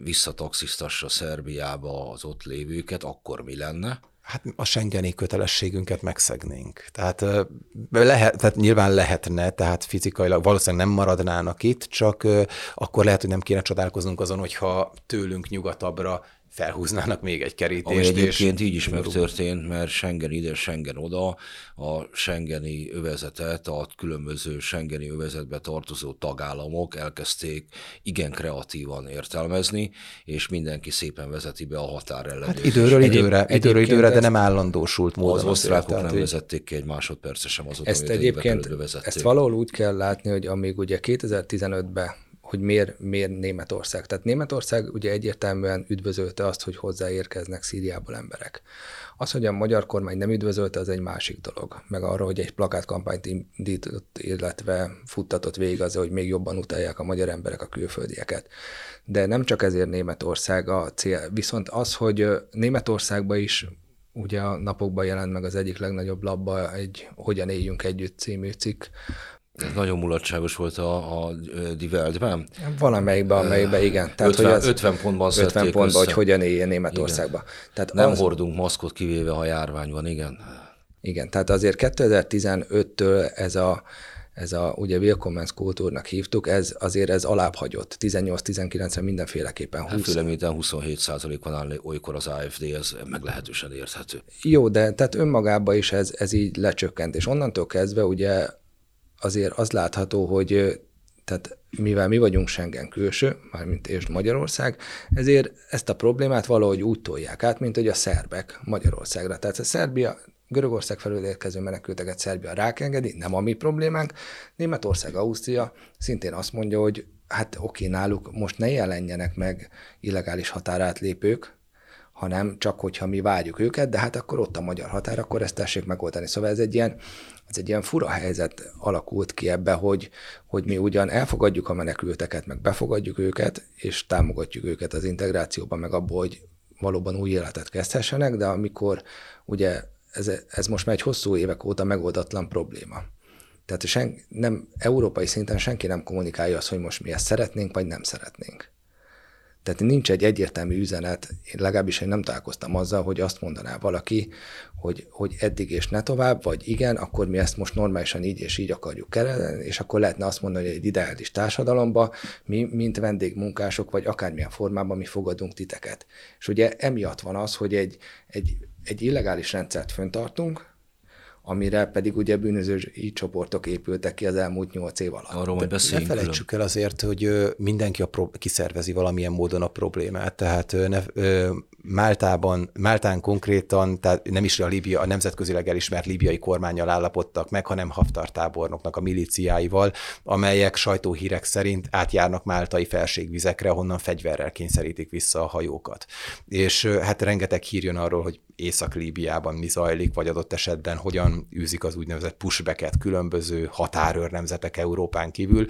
visszataxisztassa Szerbiába az ott lévőket, akkor mi lenne? Hát a Schengeni kötelességünket megszegnénk. Tehát, lehet, tehát nyilván lehetne, tehát fizikailag valószínűleg nem maradnának itt, csak akkor lehet, hogy nem kéne csodálkoznunk azon, hogyha tőlünk nyugatabbra felhúznának még egy kerítést. Ami egyébként és így is megtörtént, mert Schengen ide, Schengen oda, a Schengeni övezetet, a különböző Schengeni övezetbe tartozó tagállamok elkezdték igen kreatívan értelmezni, és mindenki szépen vezeti be a határellenőrzést. Hát időről időre, időről időre, de nem állandósult módon. Az osztrákok nem vezették ki egy másodperce sem azok, ezt egyébként, ezt valahol úgy kell látni, hogy amíg ugye 2015-ben hogy miért, miért Németország. Tehát Németország ugye egyértelműen üdvözölte azt, hogy hozzáérkeznek Szíriából emberek. Az, hogy a magyar kormány nem üdvözölte, az egy másik dolog. Meg arra, hogy egy plakátkampányt indított, illetve futtatott végig az, hogy még jobban utálják a magyar emberek a külföldieket. De nem csak ezért Németország a cél. Viszont az, hogy Németországban is ugye a napokban jelent meg az egyik legnagyobb labba egy Hogyan éljünk együtt című cikk, ez nagyon mulatságos volt a, a Die Weltben. Valamelyikben, amelyikben igen. Tehát, 50, hogy az 50 pontban 50 pontban, hogy hogyan éljen Németországba. Tehát Nem az, hordunk maszkot, kivéve ha járvány van, igen. Igen, tehát azért 2015-től ez a, ez a, ugye Willkommens kultúrnak hívtuk, ez azért ez alább hagyott. 18-19-re mindenféleképpen 20. Hát főleg minden 27 van állni, olykor az AFD, ez meglehetősen érthető. Jó, de tehát önmagában is ez, ez így lecsökkent, és onnantól kezdve ugye azért az látható, hogy tehát mivel mi vagyunk Schengen külső, mármint és Magyarország, ezért ezt a problémát valahogy úgy tolják át, mint hogy a szerbek Magyarországra. Tehát a Szerbia, Görögország felől érkező menekülteket Szerbia rákengedi, nem a mi problémánk. Németország, Ausztria szintén azt mondja, hogy hát oké, náluk most ne jelenjenek meg illegális határátlépők, hanem csak hogyha mi várjuk őket, de hát akkor ott a magyar határ, akkor ezt tessék megoldani. Szóval ez egy ilyen, ez egy ilyen fura helyzet alakult ki ebbe, hogy, hogy mi ugyan elfogadjuk a menekülteket, meg befogadjuk őket, és támogatjuk őket az integrációban, meg abból, hogy valóban új életet kezdhessenek, de amikor ugye ez, ez most már egy hosszú évek óta megoldatlan probléma. Tehát sen, nem, európai szinten senki nem kommunikálja azt, hogy most mi ezt szeretnénk, vagy nem szeretnénk. Tehát nincs egy egyértelmű üzenet, én legalábbis én nem találkoztam azzal, hogy azt mondaná valaki, hogy, hogy eddig és ne tovább, vagy igen, akkor mi ezt most normálisan így és így akarjuk kezelni, és akkor lehetne azt mondani, hogy egy ideális társadalomba mi, mint vendégmunkások, vagy akármilyen formában mi fogadunk titeket. És ugye emiatt van az, hogy egy, egy, egy illegális rendszert föntartunk, amire pedig ugye bűnözői csoportok épültek ki az elmúlt nyolc év alatt. Arról majd beszéljünk. Ne felejtsük el azért, hogy mindenki a pro- kiszervezi valamilyen módon a problémát, tehát ne, Máltában, Máltán konkrétan, tehát nem is a, Líbia, a nemzetközileg elismert líbiai kormányjal állapodtak meg, hanem Haftar tábornoknak a milíciáival, amelyek sajtóhírek szerint átjárnak máltai felségvizekre, honnan fegyverrel kényszerítik vissza a hajókat. És hát rengeteg hír jön arról, hogy Észak-Líbiában mi zajlik, vagy adott esetben hogyan űzik az úgynevezett pushbacket különböző határőr nemzetek Európán kívül,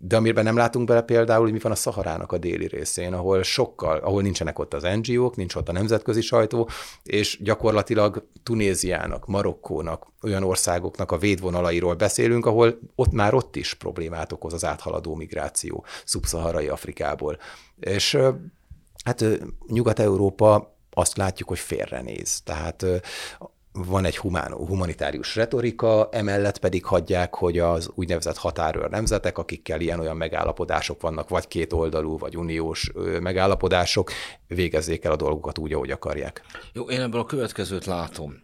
de amiben nem látunk bele például, hogy mi van a Szaharának a déli részén, ahol sokkal, ahol nincsenek ott az NGO-k, nincs ott a nemzetközi sajtó, és gyakorlatilag Tunéziának, Marokkónak, olyan országoknak a védvonalairól beszélünk, ahol ott már ott is problémát okoz az áthaladó migráció szubszaharai Afrikából. És hát Nyugat-Európa azt látjuk, hogy félrenéz. Tehát van egy humán, humanitárius retorika, emellett pedig hagyják, hogy az úgynevezett határőr nemzetek, akikkel ilyen-olyan megállapodások vannak, vagy két oldalú, vagy uniós megállapodások, végezzék el a dolgokat úgy, ahogy akarják. Jó, én ebből a következőt látom.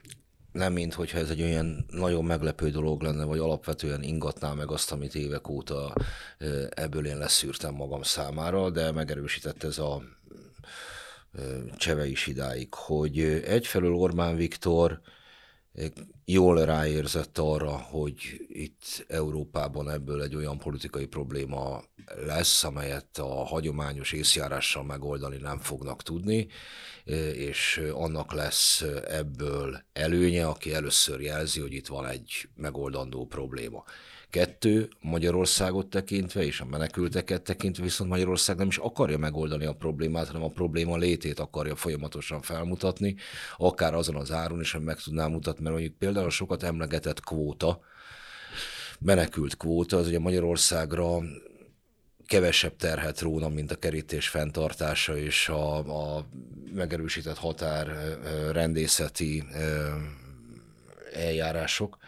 Nem, mint hogyha ez egy olyan nagyon meglepő dolog lenne, vagy alapvetően ingatná meg azt, amit évek óta ebből én leszűrtem magam számára, de megerősített ez a cseve is idáig, hogy egyfelől Orbán Viktor jól ráérzett arra, hogy itt Európában ebből egy olyan politikai probléma lesz, amelyet a hagyományos észjárással megoldani nem fognak tudni, és annak lesz ebből előnye, aki először jelzi, hogy itt van egy megoldandó probléma. Kettő, Magyarországot tekintve és a menekülteket tekintve viszont Magyarország nem is akarja megoldani a problémát, hanem a probléma létét akarja folyamatosan felmutatni, akár azon az áron is, hogy meg tudná mutatni, mert mondjuk például a sokat emlegetett kvóta, menekült kvóta, az ugye Magyarországra kevesebb terhet róna, mint a kerítés fenntartása és a, a megerősített határ rendészeti eljárások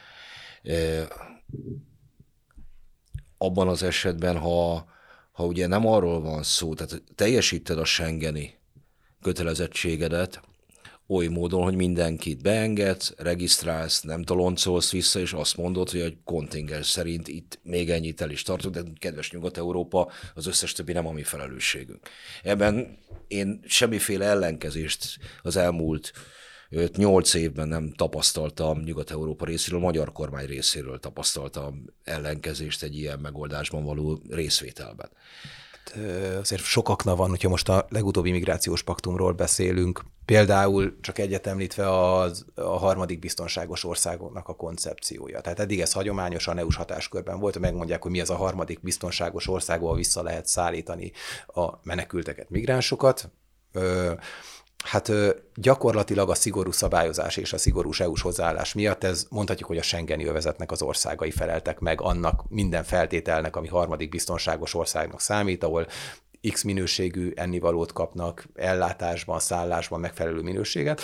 abban az esetben, ha, ha ugye nem arról van szó, tehát teljesíted a Schengeni kötelezettségedet, oly módon, hogy mindenkit beengedsz, regisztrálsz, nem toloncolsz vissza, és azt mondod, hogy egy kontingens szerint itt még ennyit el is tartunk, de kedves Nyugat-Európa, az összes többi nem a mi felelősségünk. Ebben én semmiféle ellenkezést az elmúlt nyolc évben nem tapasztaltam Nyugat-Európa részéről, a magyar kormány részéről tapasztaltam ellenkezést egy ilyen megoldásban való részvételben. Azért sokakna van, hogyha most a legutóbbi migrációs paktumról beszélünk, például csak egyet említve az, a harmadik biztonságos országoknak a koncepciója. Tehát eddig ez hagyományosan EU-s hatáskörben volt, megmondják, hogy mi az a harmadik biztonságos ország, ahol vissza lehet szállítani a menekülteket, migránsokat Hát gyakorlatilag a szigorú szabályozás és a szigorú EU-s hozzáállás miatt ez mondhatjuk, hogy a Schengeni övezetnek az országai feleltek meg annak minden feltételnek, ami harmadik biztonságos országnak számít, ahol X minőségű ennivalót kapnak, ellátásban, szállásban megfelelő minőséget.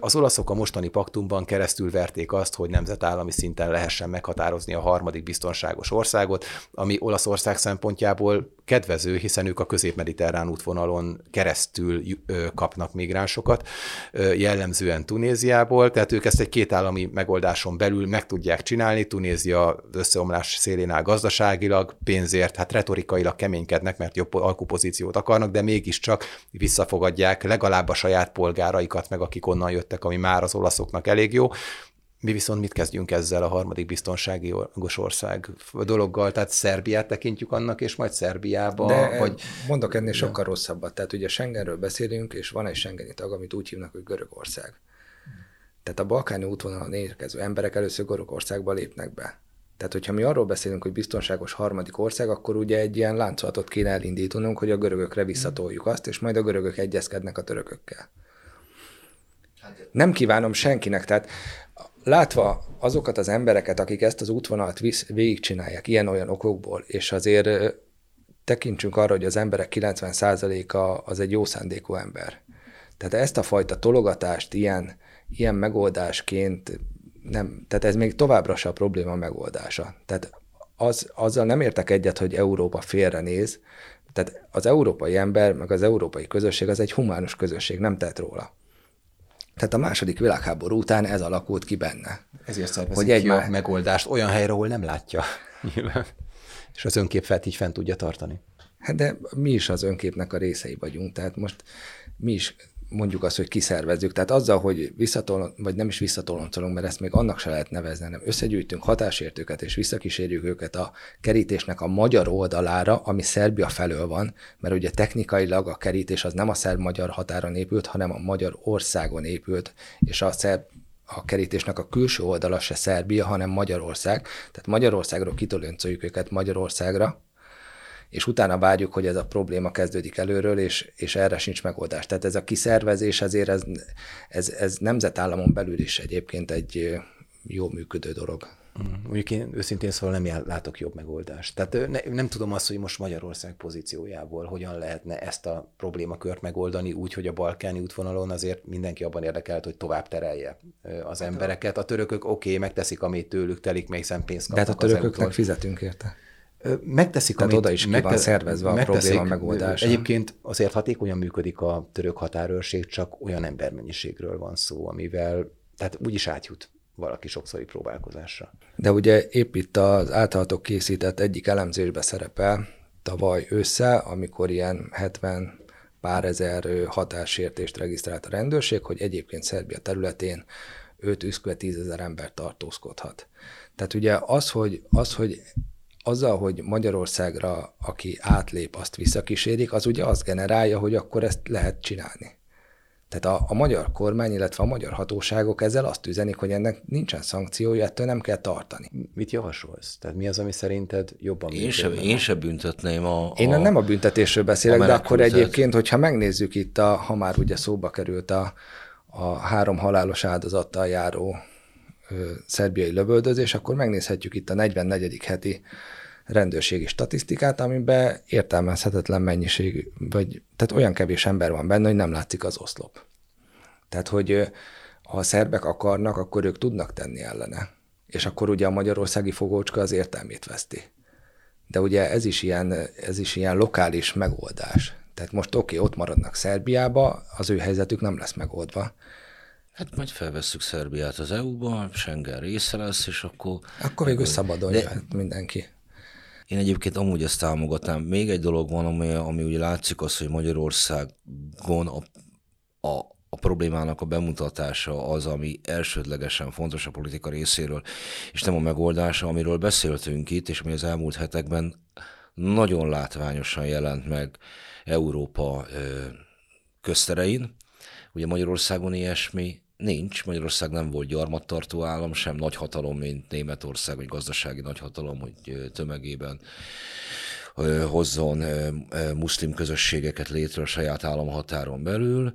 Az olaszok a mostani paktumban keresztül verték azt, hogy nemzetállami szinten lehessen meghatározni a harmadik biztonságos országot, ami Olaszország szempontjából kedvező, hiszen ők a közép-mediterrán útvonalon keresztül kapnak migránsokat, jellemzően Tunéziából, tehát ők ezt egy kétállami megoldáson belül meg tudják csinálni. Tunézia összeomlás szélén áll gazdaságilag, pénzért, hát retorikailag keménykednek, mert jobb alkupozíciót akarnak, de mégiscsak visszafogadják legalább a saját polgáraikat, meg akik onnan jöttek, ami már az olaszoknak elég jó. Mi viszont mit kezdjünk ezzel a harmadik biztonsági ország dologgal? Tehát Szerbiát tekintjük annak, és majd Szerbiába? De vagy... mondok ennél sokkal rosszabbat. Tehát ugye Schengenről beszélünk, és van egy Schengeni tag, amit úgy hívnak, hogy Görögország. Tehát a balkáni útvonalon érkező emberek először Görögországba lépnek be. Tehát, hogyha mi arról beszélünk, hogy biztonságos harmadik ország, akkor ugye egy ilyen láncolatot kéne elindítanunk, hogy a görögökre visszatoljuk azt, és majd a görögök egyezkednek a törökökkel. Nem kívánom senkinek, tehát látva azokat az embereket, akik ezt az útvonalat visz, végigcsinálják ilyen-olyan okokból, és azért tekintsünk arra, hogy az emberek 90%-a az egy jó szándékú ember. Tehát ezt a fajta tologatást ilyen, ilyen megoldásként nem, tehát ez még továbbra se a probléma megoldása. Tehát az, azzal nem értek egyet, hogy Európa félrenéz, tehát az európai ember, meg az európai közösség az egy humánus közösség, nem tett róla. Tehát a második világháború után ez alakult ki benne. Ezért szervezik hogy egy má... megoldást olyan helyre, ahol nem látja. <laughs> És az önkép így fent tudja tartani. Hát de mi is az önképnek a részei vagyunk, tehát most mi is mondjuk azt, hogy kiszervezzük. Tehát azzal, hogy visszatolon, vagy nem is visszatoloncolunk, mert ezt még annak se lehet nevezni, hanem összegyűjtünk hatásértőket, és visszakísérjük őket a kerítésnek a magyar oldalára, ami Szerbia felől van, mert ugye technikailag a kerítés az nem a szerb-magyar határon épült, hanem a magyar országon épült, és a szerb a kerítésnek a külső oldala se Szerbia, hanem Magyarország. Tehát Magyarországról kitoloncoljuk őket Magyarországra, és utána várjuk, hogy ez a probléma kezdődik előről, és, és erre sincs megoldás. Tehát ez a kiszervezés azért ez, ez, ez nemzetállamon belül is egyébként egy jó működő dolog. Mm. Mondjuk én őszintén szóval nem látok jobb megoldást. Tehát ne, nem tudom azt, hogy most Magyarország pozíciójából hogyan lehetne ezt a problémakört megoldani úgy, hogy a balkáni útvonalon azért mindenki abban érdekelt, hogy tovább terelje az hát embereket. A törökök oké, okay, megteszik, amit tőlük telik, még szem pénzt kapnak De hát a törököknek fizetünk érte. Megteszik, Tehát amit, oda is ki megte- van szervezve a probléma megoldása. Egyébként azért hatékonyan működik a török határőrség, csak olyan embermennyiségről van szó, amivel, tehát úgyis átjut valaki sokszori próbálkozásra. De ugye épp itt az általatok készített egyik elemzésbe szerepel tavaly össze, amikor ilyen 70 pár ezer hatássértést regisztrált a rendőrség, hogy egyébként Szerbia területén 5 üszkve 10 ezer ember tartózkodhat. Tehát ugye az, hogy, az, hogy azzal, hogy Magyarországra, aki átlép, azt visszakísérik, az ugye azt generálja, hogy akkor ezt lehet csinálni. Tehát a, a magyar kormány, illetve a magyar hatóságok ezzel azt üzenik, hogy ennek nincsen szankciója, ettől nem kell tartani. Mit javasolsz? Tehát mi az, ami szerinted jobban Én sem, én sem büntetném a, a... Én nem a büntetésről beszélek, a de akkor egyébként, hogyha megnézzük itt, a, ha már ugye szóba került a, a három halálos áldozattal járó szerbiai lövöldözés, akkor megnézhetjük itt a 44. heti rendőrségi statisztikát, amiben értelmezhetetlen mennyiség, vagy tehát olyan kevés ember van benne, hogy nem látszik az oszlop. Tehát, hogy ha a szerbek akarnak, akkor ők tudnak tenni ellene. És akkor ugye a magyarországi fogócska az értelmét veszti. De ugye ez is ilyen, ez is ilyen lokális megoldás. Tehát most oké, okay, ott maradnak Szerbiába, az ő helyzetük nem lesz megoldva. Hát majd felvesszük Szerbiát az EU-ba, Schengen része lesz, és akkor... Akkor végül szabadon de... mindenki. Én egyébként amúgy ezt támogatnám. Még egy dolog van, ami, ami ugye látszik az, hogy Magyarországon a, a, a problémának a bemutatása az, ami elsődlegesen fontos a politika részéről, és nem a megoldása, amiről beszéltünk itt, és ami az elmúlt hetekben nagyon látványosan jelent meg Európa közterein. Ugye Magyarországon ilyesmi Nincs. Magyarország nem volt gyarmattartó állam, sem nagyhatalom, mint Németország, vagy gazdasági nagyhatalom, hogy tömegében hozzon muszlim közösségeket létre a saját államhatáron belül.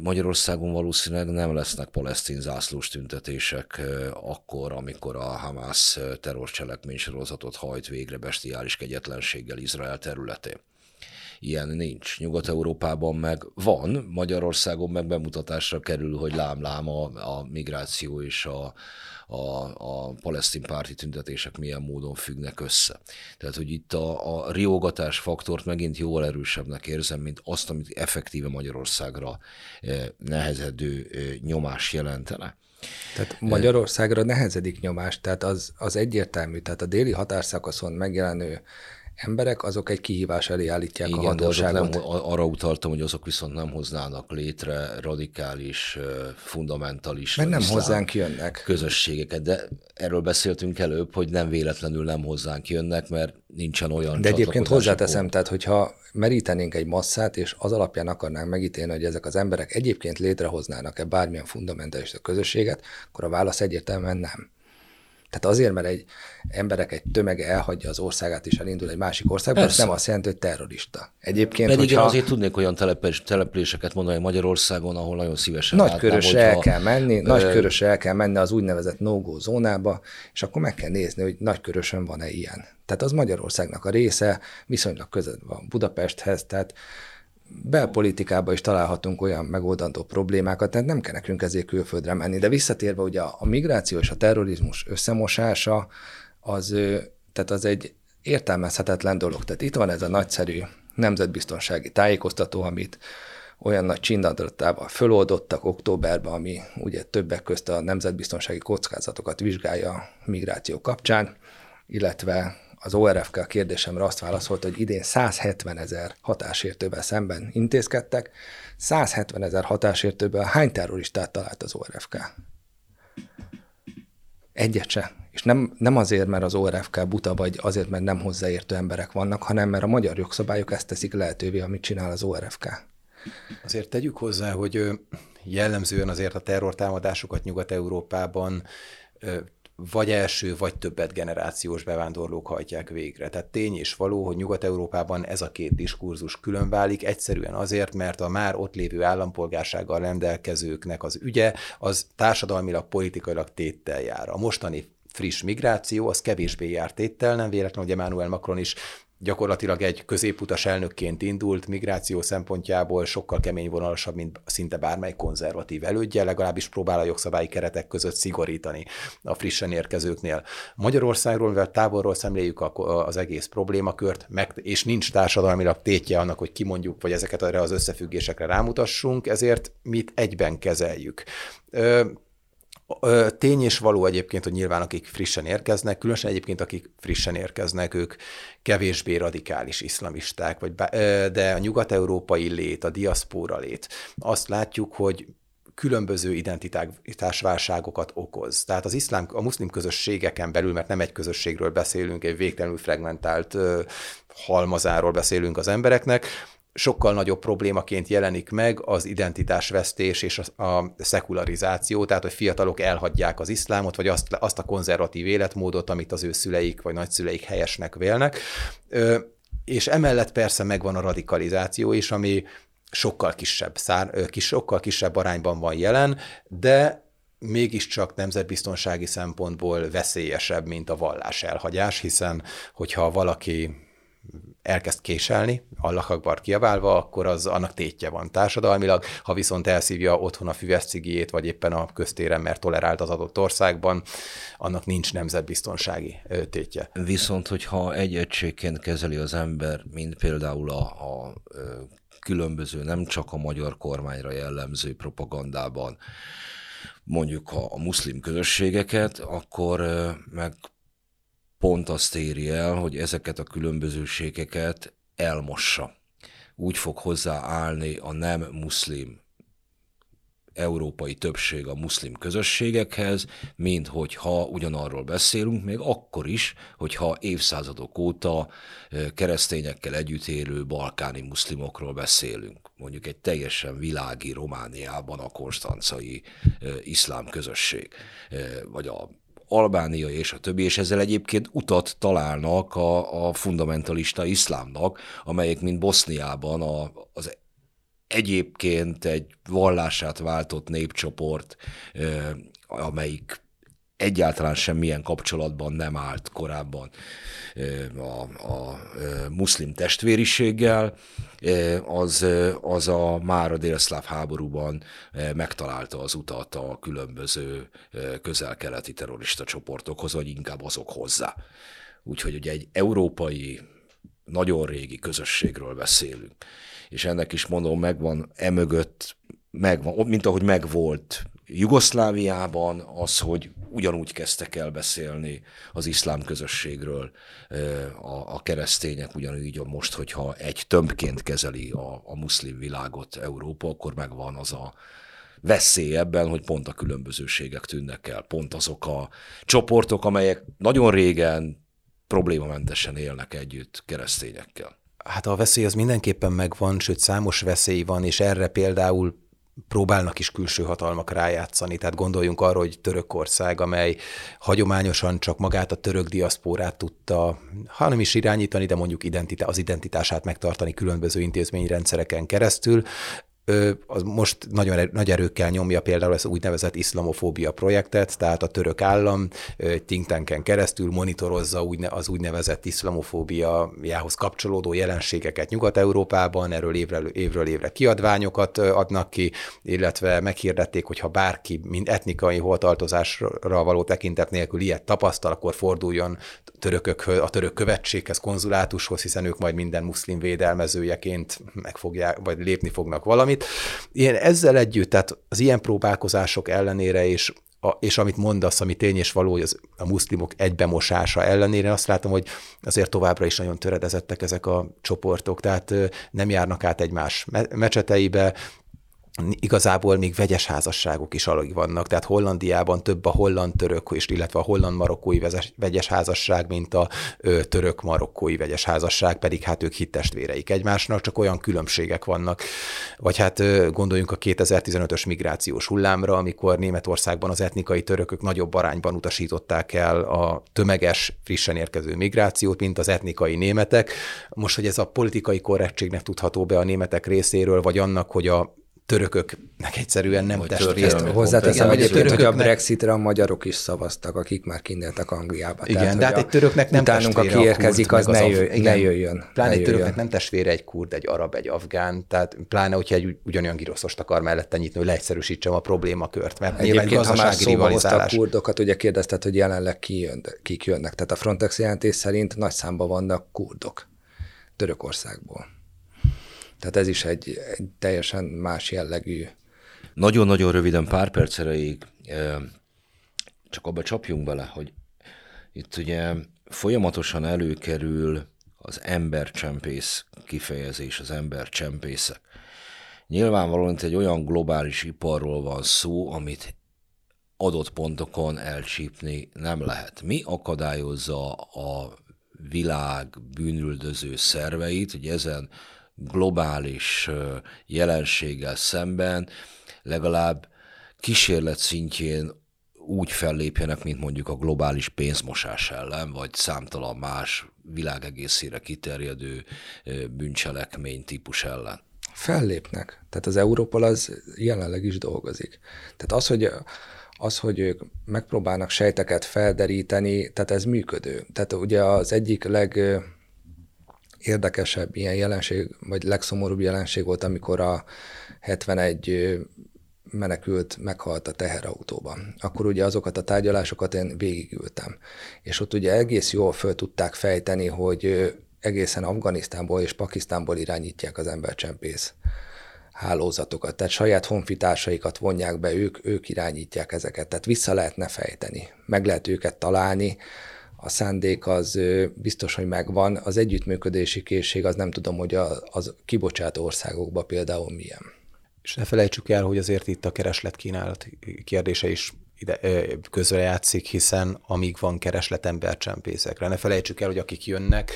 Magyarországon valószínűleg nem lesznek palesztin zászlós tüntetések akkor, amikor a Hamász terrorcselekmény sorozatot hajt végre bestiális kegyetlenséggel Izrael területén ilyen nincs. Nyugat-Európában meg van, Magyarországon meg bemutatásra kerül, hogy lám-lám a, a migráció és a, a, a palesztin párti tüntetések milyen módon függnek össze. Tehát, hogy itt a, a riogatás faktort megint jóval erősebbnek érzem, mint azt, amit effektíve Magyarországra eh, nehezedő eh, nyomás jelentene. Tehát Magyarországra nehezedik nyomás, tehát az, az egyértelmű, tehát a déli határszakaszon megjelenő emberek, azok egy kihívás elé állítják Igen, a hatóságot. Nem, arra utaltam, hogy azok viszont nem hoznának létre radikális, fundamentalista Mert nem hozzánk jönnek. közösségeket, de erről beszéltünk előbb, hogy nem véletlenül nem hozzánk jönnek, mert nincsen olyan De egyébként hozzáteszem, pont. tehát hogyha merítenénk egy masszát, és az alapján akarnánk megítélni, hogy ezek az emberek egyébként létrehoznának-e bármilyen fundamentalista közösséget, akkor a válasz egyértelműen nem. Tehát azért, mert egy emberek egy tömege elhagyja az országát és elindul egy másik országba, ez nem azt jelenti, hogy terrorista. Egyébként, Pedig hogyha... azért tudnék olyan település, településeket mondani Magyarországon, ahol nagyon szívesen Nagy körösre el kell menni, ö... nagy körösre el kell menni az úgynevezett no zónába, és akkor meg kell nézni, hogy nagy körösön van-e ilyen. Tehát az Magyarországnak a része, viszonylag közel van Budapesthez, tehát belpolitikában is találhatunk olyan megoldandó problémákat, tehát nem kell nekünk ezért külföldre menni. De visszatérve ugye a migráció és a terrorizmus összemosása, az, tehát az egy értelmezhetetlen dolog. Tehát itt van ez a nagyszerű nemzetbiztonsági tájékoztató, amit olyan nagy csindadrattával föloldottak októberben, ami ugye többek közt a nemzetbiztonsági kockázatokat vizsgálja migráció kapcsán, illetve az ORFK kérdésemre azt válaszolt, hogy idén 170 ezer hatásértővel szemben intézkedtek. 170 ezer hatásértőből hány terroristát talált az ORFK? Egyet se. És nem, nem azért, mert az ORFK buta, vagy azért, mert nem hozzáértő emberek vannak, hanem mert a magyar jogszabályok ezt teszik lehetővé, amit csinál az ORFK. Azért tegyük hozzá, hogy jellemzően azért a terrortámadásokat Nyugat-Európában vagy első, vagy többet generációs bevándorlók hajtják végre. Tehát tény és való, hogy Nyugat-Európában ez a két diskurzus külön válik, egyszerűen azért, mert a már ott lévő állampolgársággal rendelkezőknek az ügye, az társadalmilag, politikailag téttel jár. A mostani friss migráció, az kevésbé járt téttel, nem véletlenül, hogy Emmanuel Macron is gyakorlatilag egy középutas elnökként indult, migráció szempontjából sokkal kemény vonalasabb, mint szinte bármely konzervatív elődje, legalábbis próbál a jogszabályi keretek között szigorítani a frissen érkezőknél. Magyarországról, mivel távolról szemléljük az egész problémakört, meg, és nincs társadalmilag tétje annak, hogy kimondjuk, vagy ezeket erre az összefüggésekre rámutassunk, ezért mit egyben kezeljük. Tény és való egyébként, hogy nyilván akik frissen érkeznek, különösen egyébként akik frissen érkeznek, ők kevésbé radikális iszlamisták, vagy, de a nyugat-európai lét, a diaszpóra lét, azt látjuk, hogy különböző identitásválságokat okoz. Tehát az iszlám, a muszlim közösségeken belül, mert nem egy közösségről beszélünk, egy végtelenül fragmentált halmazáról beszélünk az embereknek, sokkal nagyobb problémaként jelenik meg az identitásvesztés és a, a szekularizáció, tehát hogy fiatalok elhagyják az iszlámot, vagy azt, azt a konzervatív életmódot, amit az ő szüleik vagy nagyszüleik helyesnek vélnek. Ö, és emellett persze megvan a radikalizáció is, ami sokkal kisebb, szár, kis, sokkal kisebb arányban van jelen, de mégiscsak nemzetbiztonsági szempontból veszélyesebb, mint a vallás elhagyás, hiszen hogyha valaki elkezd késelni, Allah Akbar kiabálva, akkor az annak tétje van társadalmilag. Ha viszont elszívja otthon a füveszcigiét, vagy éppen a köztéren, mert tolerált az adott országban, annak nincs nemzetbiztonsági tétje. Viszont, hogyha egy egységként kezeli az ember, mint például a, a különböző, nem csak a magyar kormányra jellemző propagandában, mondjuk a, a muszlim közösségeket, akkor meg pont azt éri el, hogy ezeket a különbözőségeket elmossa. Úgy fog hozzáállni a nem muszlim európai többség a muszlim közösségekhez, mint hogyha ugyanarról beszélünk, még akkor is, hogyha évszázadok óta keresztényekkel együtt élő balkáni muszlimokról beszélünk. Mondjuk egy teljesen világi Romániában a konstancai iszlám közösség, vagy a Albánia és a többi, és ezzel egyébként utat találnak a, a fundamentalista iszlámnak, amelyek mint Boszniában a, az egyébként egy vallását váltott népcsoport, amelyik egyáltalán semmilyen kapcsolatban nem állt korábban a, a muszlim testvériséggel, az, az a már a délszláv háborúban megtalálta az utat a különböző közel-keleti terrorista csoportokhoz, vagy inkább azok hozzá. Úgyhogy ugye egy európai, nagyon régi közösségről beszélünk. És ennek is mondom, megvan emögött, megvan, mint ahogy megvolt Jugoszláviában az, hogy ugyanúgy kezdtek el beszélni az iszlám közösségről a, a keresztények, ugyanúgy most, hogyha egy tömbként kezeli a, a muszlim világot Európa, akkor megvan az a veszély ebben, hogy pont a különbözőségek tűnnek el, pont azok a csoportok, amelyek nagyon régen problémamentesen élnek együtt keresztényekkel. Hát a veszély az mindenképpen megvan, sőt számos veszély van, és erre például próbálnak is külső hatalmak rájátszani. Tehát gondoljunk arra, hogy Törökország, amely hagyományosan csak magát a török diaszpórát tudta, ha nem is irányítani, de mondjuk identitá- az identitását megtartani különböző intézményrendszereken keresztül, az most nagyon er-, nagy erőkkel nyomja például ezt úgynevezett iszlamofóbia projektet, tehát a török állam think tanken keresztül monitorozza az úgynevezett iszlamofóbiához kapcsolódó jelenségeket Nyugat-Európában, erről évről, évről évre kiadványokat adnak ki, illetve meghirdették, hogy ha bárki mind etnikai holtartozásra való tekintet nélkül ilyet tapasztal, akkor forduljon törökökhöz, a török követséghez, konzulátushoz, hiszen ők majd minden muszlim védelmezőjeként megfogják, vagy lépni fognak valamit. Ilyen ezzel együtt, tehát az ilyen próbálkozások ellenére is a, és amit mondasz, ami tény és való, hogy az, a muszlimok egybemosása ellenére, azt látom, hogy azért továbbra is nagyon töredezettek ezek a csoportok, tehát nem járnak át egymás mecseteibe, igazából még vegyes házasságok is alig vannak, tehát Hollandiában több a holland-török, és illetve a holland-marokkói vegyes házasság, mint a török-marokkói vegyes házasság, pedig hát ők hittestvéreik egymásnak, csak olyan különbségek vannak. Vagy hát gondoljunk a 2015-ös migrációs hullámra, amikor Németországban az etnikai törökök nagyobb arányban utasították el a tömeges, frissen érkező migrációt, mint az etnikai németek. Most, hogy ez a politikai korrektségnek tudható be a németek részéről, vagy annak, hogy a törököknek egyszerűen nem testvére. Hozzáteszem egyébként, hogy a Brexitre a magyarok is szavaztak, akik már kindeltek Angliába. Igen, Tehát, de hát egy töröknek nem utánunk, testvére aki érkezik, az, ne, jöjj, igen, ne jöjjön. Pláne ne egy töröknek nem testvére egy kurd, egy arab, egy afgán, tehát pláne, hogyha egy ugyanolyan giroszost akar mellette nyitni, hogy leegyszerűsítsem a problémakört, mert Egyébként, ha már szóba a kurdokat, ugye kérdezted, hogy jelenleg ki jön, kik jönnek. Tehát a Frontex jelentés szerint nagy számban vannak kurdok Törökországból. Tehát ez is egy, egy teljesen más jellegű. Nagyon-nagyon röviden, pár perc csak abba csapjunk bele, hogy itt ugye folyamatosan előkerül az embercsempész kifejezés, az embercsempészek. Nyilvánvalóan itt egy olyan globális iparról van szó, amit adott pontokon elcsípni nem lehet. Mi akadályozza a világ bűnüldöző szerveit, hogy ezen globális jelenséggel szemben legalább kísérlet szintjén úgy fellépjenek, mint mondjuk a globális pénzmosás ellen, vagy számtalan más világegészére kiterjedő bűncselekmény típus ellen. Fellépnek. Tehát az Európol az jelenleg is dolgozik. Tehát az, hogy az, hogy ők megpróbálnak sejteket felderíteni, tehát ez működő. Tehát ugye az egyik leg érdekesebb ilyen jelenség, vagy legszomorúbb jelenség volt, amikor a 71 menekült meghalt a teherautóban. Akkor ugye azokat a tárgyalásokat én végigültem. És ott ugye egész jól föl tudták fejteni, hogy egészen Afganisztánból és Pakisztánból irányítják az embercsempész hálózatokat, tehát saját honfitársaikat vonják be, ők, ők irányítják ezeket, tehát vissza lehetne fejteni, meg lehet őket találni, a szándék az biztos, hogy megvan, az együttműködési készség az nem tudom, hogy a, az kibocsátó országokban például milyen. És ne felejtsük el, hogy azért itt a kereslet-kínálat kérdése is ide, közrejátszik, hiszen amíg van kereslet embercsempészekre. Ne felejtsük el, hogy akik jönnek,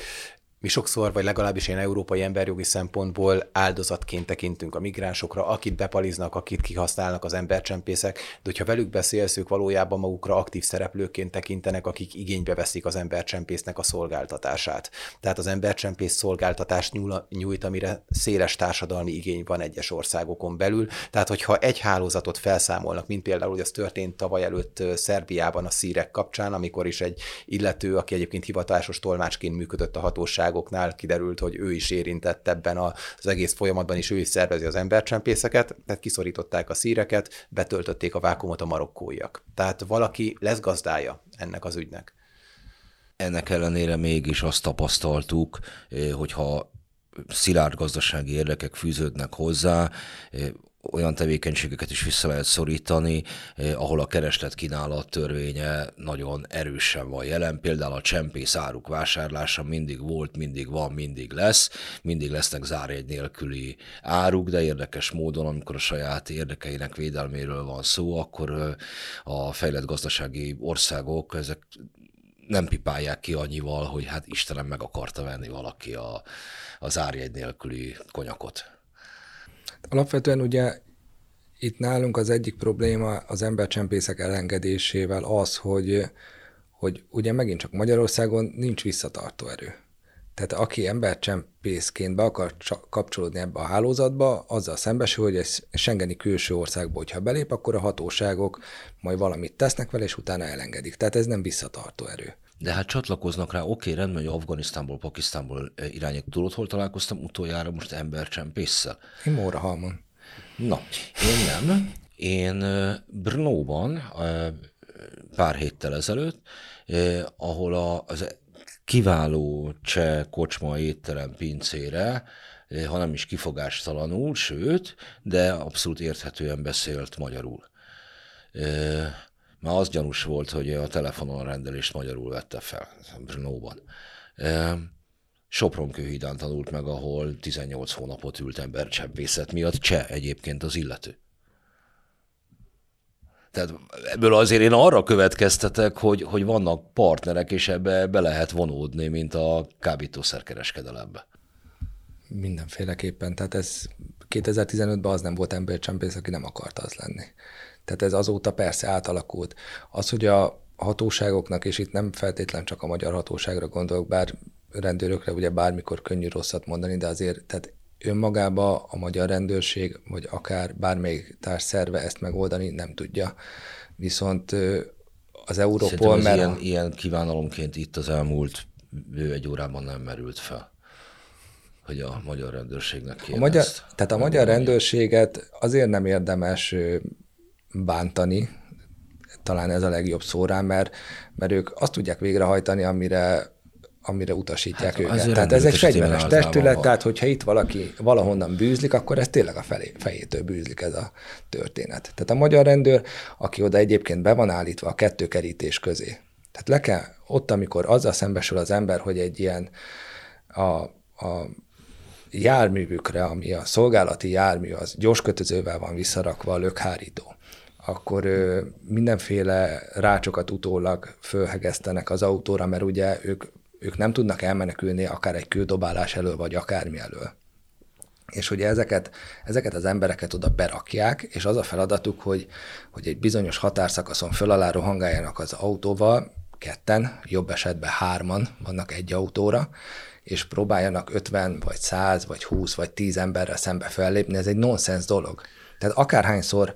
Mi sokszor, vagy legalábbis én európai emberjogi szempontból áldozatként tekintünk a migránsokra, akit bepaliznak, akit kihasználnak az embercsempészek, de hogyha velük beszélsz, ők valójában magukra aktív szereplőként tekintenek, akik igénybe veszik az embercsempésznek a szolgáltatását. Tehát az embercsempész szolgáltatást nyújt, amire széles társadalmi igény van egyes országokon belül. Tehát, hogyha egy hálózatot felszámolnak, mint például, hogy az történt tavaly előtt Szerbiában a szírek kapcsán, amikor is egy illető, aki egyébként hivatásos tolmácsként működött a hatóság hatóságoknál kiderült, hogy ő is érintett ebben az egész folyamatban, és ő is szervezi az embercsempészeket, tehát kiszorították a szíreket, betöltötték a vákumot a marokkóiak. Tehát valaki lesz gazdája ennek az ügynek. Ennek ellenére mégis azt tapasztaltuk, eh, hogyha szilárd gazdasági érdekek fűződnek hozzá, eh, olyan tevékenységeket is vissza lehet szorítani, eh, ahol a kereslet kínálat törvénye nagyon erősen van jelen. Például a csempész áruk vásárlása mindig volt, mindig van, mindig lesz, mindig lesznek zárjegy nélküli áruk, de érdekes módon, amikor a saját érdekeinek védelméről van szó, akkor eh, a fejlett gazdasági országok ezek nem pipálják ki annyival, hogy hát Istenem meg akarta venni valaki a, az árjegy nélküli konyakot. Alapvetően ugye itt nálunk az egyik probléma az embercsempészek elengedésével az, hogy, hogy ugye megint csak Magyarországon nincs visszatartó erő. Tehát aki embercsempészként be akar kapcsolódni ebbe a hálózatba, azzal szembesül, hogy egy Schengeni külső országba, hogyha belép, akkor a hatóságok majd valamit tesznek vele, és utána elengedik. Tehát ez nem visszatartó erő. De hát csatlakoznak rá, oké, rendben, hogy Afganisztánból, Pakisztánból eh, irányít. Tudod, hol találkoztam utoljára most embercsempésszel? Én Móra Halmon. Na, én nem. Én eh, Brnóban eh, pár héttel ezelőtt, ahol az kiváló cseh kocsma étterem pincére, ha nem is kifogástalanul, sőt, de abszolút érthetően beszélt magyarul már az gyanús volt, hogy a telefonon a rendelést magyarul vette fel, Brnóban. Sopronkőhídán tanult meg, ahol 18 hónapot ült embercseppészet miatt, cseh egyébként az illető. Tehát ebből azért én arra következtetek, hogy, hogy vannak partnerek, és ebbe be lehet vonódni, mint a kábítószerkereskedelembe. Mindenféleképpen. Tehát ez 2015-ben az nem volt embercsempész, aki nem akart az lenni. Tehát ez azóta persze átalakult. Az, hogy a hatóságoknak, és itt nem feltétlen csak a magyar hatóságra gondolok, bár rendőrökre ugye bármikor könnyű rosszat mondani, de azért tehát önmagába a magyar rendőrség, vagy akár bármelyik szerve ezt megoldani nem tudja. Viszont az Európol, mert... Ilyen, ilyen kívánalomként itt az elmúlt bő egy órában nem merült fel hogy a magyar rendőrségnek kéne a magyar, Tehát a magyar rendőrséget azért nem érdemes bántani, talán ez a legjobb szó rá, mert, mert ők azt tudják végrehajtani, amire amire utasítják hát, őket. Tehát ez egy fegyveres testület, tehát hogyha itt valaki valahonnan bűzlik, akkor ez tényleg a felé, fejétől bűzlik ez a történet. Tehát a magyar rendőr, aki oda egyébként be van állítva a kettő kerítés közé. Tehát le kell, ott, amikor azzal szembesül az ember, hogy egy ilyen a, a járművükre, ami a szolgálati jármű, az gyorskötözővel van visszarakva a lökhárító akkor ö, mindenféle rácsokat utólag fölhegesztenek az autóra, mert ugye ők, ők nem tudnak elmenekülni akár egy kődobálás elől, vagy akármi elől. És ugye ezeket, ezeket az embereket oda berakják, és az a feladatuk, hogy, hogy egy bizonyos határszakaszon föl alá rohangáljanak az autóval, ketten, jobb esetben hárman vannak egy autóra, és próbáljanak 50 vagy 100 vagy 20 vagy 10 emberrel szembe fellépni, ez egy nonsens dolog. Tehát akárhányszor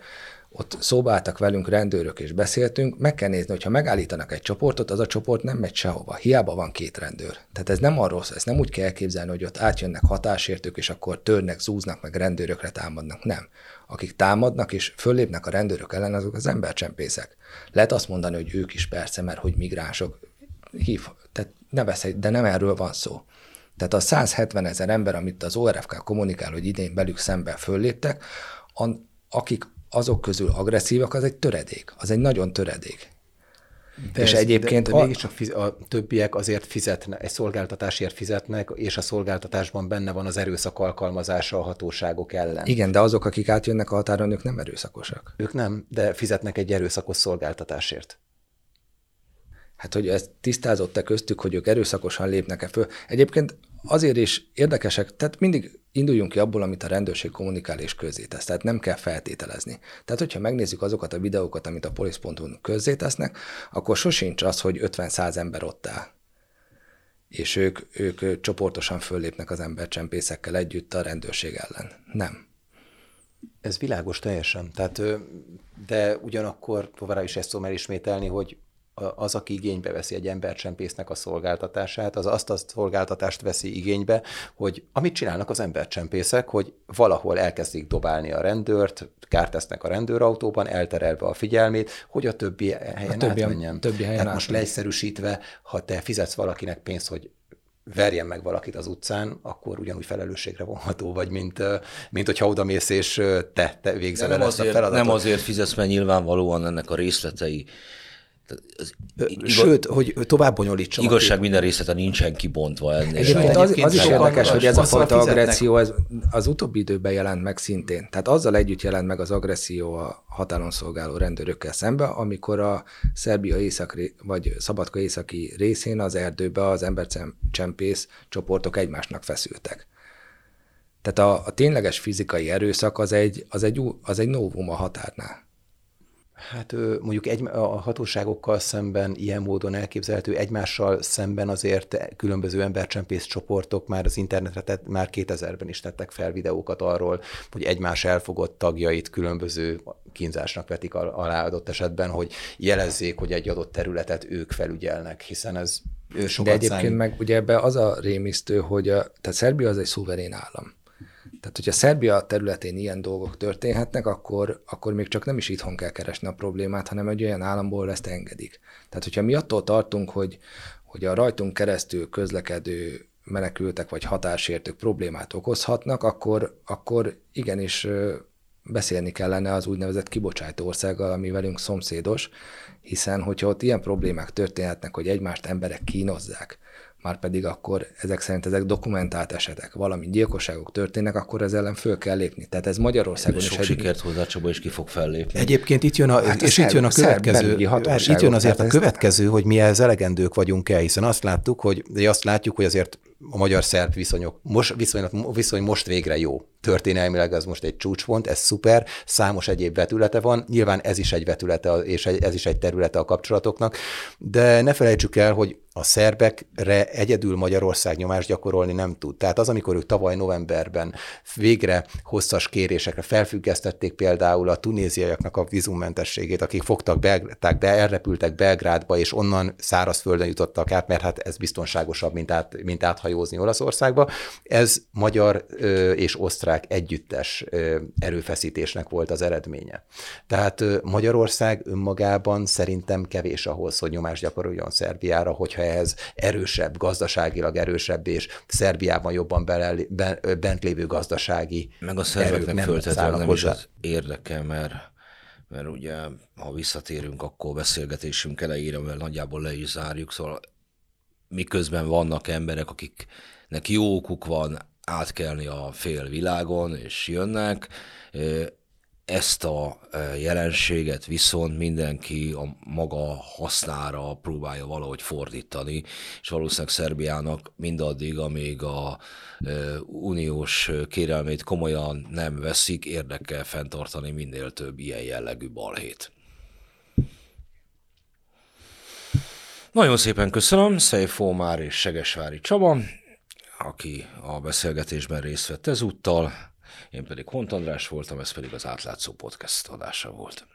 ott szóba álltak velünk rendőrök és beszéltünk, meg kell nézni, hogyha megállítanak egy csoportot, az a csoport nem megy sehova. Hiába van két rendőr. Tehát ez nem arról ez nem úgy kell elképzelni, hogy ott átjönnek hatásértők, és akkor törnek, zúznak, meg rendőrökre támadnak. Nem. Akik támadnak és föllépnek a rendőrök ellen, azok az embercsempészek. Lehet azt mondani, hogy ők is persze, mert hogy migránsok. Hív, tehát ne veszély, de nem erről van szó. Tehát a 170 ezer ember, amit az ORFK kommunikál, hogy idén belük szemben fölléptek, akik azok közül agresszívak, az egy töredék, az egy nagyon töredék. De és ez, egyébként de, de a... mégiscsak fiz, a többiek azért fizetnek, egy szolgáltatásért fizetnek, és a szolgáltatásban benne van az erőszak alkalmazása a hatóságok ellen. Igen, de azok, akik átjönnek a határon, ők nem erőszakosak. Ők nem, de fizetnek egy erőszakos szolgáltatásért. Hát, hogy ezt tisztázott-e köztük, hogy ők erőszakosan lépnek-e föl. Egyébként azért is érdekesek, tehát mindig induljunk ki abból, amit a rendőrség kommunikál és közzétesz, tehát nem kell feltételezni. Tehát, hogyha megnézzük azokat a videókat, amit a polisz.hu közzétesznek, akkor sosincs az, hogy 50-100 ember ott áll és ők, ők csoportosan föllépnek az embercsempészekkel együtt a rendőrség ellen. Nem. Ez világos teljesen. Tehát, de ugyanakkor továbbra is ezt tudom elismételni, hogy az, aki igénybe veszi egy embercsempésznek a szolgáltatását, az azt a szolgáltatást veszi igénybe, hogy amit csinálnak az embercsempészek, hogy valahol elkezdik dobálni a rendőrt, kárt tesznek a rendőrautóban, elterelve a figyelmét, hogy a többi helyen a többi, átmenjen. Többi helyen Tehát most leegyszerűsítve, ha te fizetsz valakinek pénzt, hogy verjen meg valakit az utcán, akkor ugyanúgy felelősségre vonható vagy, mint, mint hogyha odamész és te, te végzel el ezt azért, a feladatot. Nem azért fizetsz, mert nyilvánvalóan ennek a részletei az, Sőt, hogy tovább bonyolítsam. Igazság minden részlete nincsen kibontva ennél. Egyébként az, az is érdekes, hogy ez a fajta agresszió ez az utóbbi időben jelent meg szintén. Tehát azzal együtt jelent meg az agresszió a határon szolgáló rendőrökkel szembe, amikor a Szerbia észak, vagy Szabadka északi részén az erdőbe az embercsempész csoportok egymásnak feszültek. Tehát a, a tényleges fizikai erőszak az egy, az egy, az egy novum a határnál. Hát mondjuk egy, a hatóságokkal szemben ilyen módon elképzelhető, egymással szemben azért különböző embercsempész csoportok már az internetre tett, már 2000-ben is tettek fel videókat arról, hogy egymás elfogott tagjait különböző kínzásnak vetik alá adott esetben, hogy jelezzék, hogy egy adott területet ők felügyelnek, hiszen ez ő sokat De egyébként számít. meg ugye ebbe az a rémisztő, hogy a, tehát Szerbia az egy szuverén állam. Tehát, hogyha Szerbia területén ilyen dolgok történhetnek, akkor, akkor még csak nem is itthon kell keresni a problémát, hanem egy olyan államból ezt engedik. Tehát, hogyha mi attól tartunk, hogy, hogy a rajtunk keresztül közlekedő menekültek vagy hatásértők problémát okozhatnak, akkor, akkor igenis beszélni kellene az úgynevezett kibocsátó országgal, ami velünk szomszédos, hiszen hogyha ott ilyen problémák történhetnek, hogy egymást emberek kínozzák, már pedig akkor ezek szerint ezek dokumentált esetek, valami gyilkosságok történnek, akkor ez ellen föl kell lépni. Tehát ez Magyarországon Sok is. Sok sikert hozzá Csaba is ki fog fellépni. Egyébként itt jön a, hát és itt jön a következő, hát itt jön azért a következő, hogy mi ez elegendők vagyunk el, hiszen azt láttuk, hogy, de azt látjuk, hogy azért a magyar-szerb viszonyok, most, viszonylat, viszony most végre jó. Történelmileg ez most egy csúcspont, ez szuper, számos egyéb vetülete van, nyilván ez is egy vetülete, és ez is egy területe a kapcsolatoknak, de ne felejtsük el, hogy a szerbekre egyedül Magyarország nyomást gyakorolni nem tud. Tehát az, amikor ők tavaly novemberben végre hosszas kérésekre felfüggesztették például a tunéziaiaknak a vízummentességét, akik fogtak, Belgrád, be, elrepültek Belgrádba, és onnan szárazföldön jutottak át, mert hát ez biztonságosabb, mint, át, mint áthajózni Olaszországba. Ez magyar ö, és osztrák együttes ö, erőfeszítésnek volt az eredménye. Tehát Magyarország önmagában szerintem kevés ahhoz, hogy nyomást gyakoroljon Szerbiára, hogyha ehhez erősebb, gazdaságilag erősebb és Szerbiában jobban bele, bent lévő gazdasági Meg a szerveknek föltetően nem is az érdeke, mert mert ugye, ha visszatérünk, akkor beszélgetésünk elejére, mert nagyjából le is zárjuk, szóval miközben vannak emberek, akiknek jó okuk van átkelni a fél világon, és jönnek, ezt a jelenséget viszont mindenki a maga hasznára próbálja valahogy fordítani, és valószínűleg Szerbiának mindaddig, amíg a uniós kérelmét komolyan nem veszik, érdekel fenntartani minél több ilyen jellegű balhét. Nagyon szépen köszönöm Szejfó Már és Segesvári Csaba, aki a beszélgetésben részt vett ezúttal. Én pedig Hont András voltam, ez pedig az átlátszó podcast adása volt.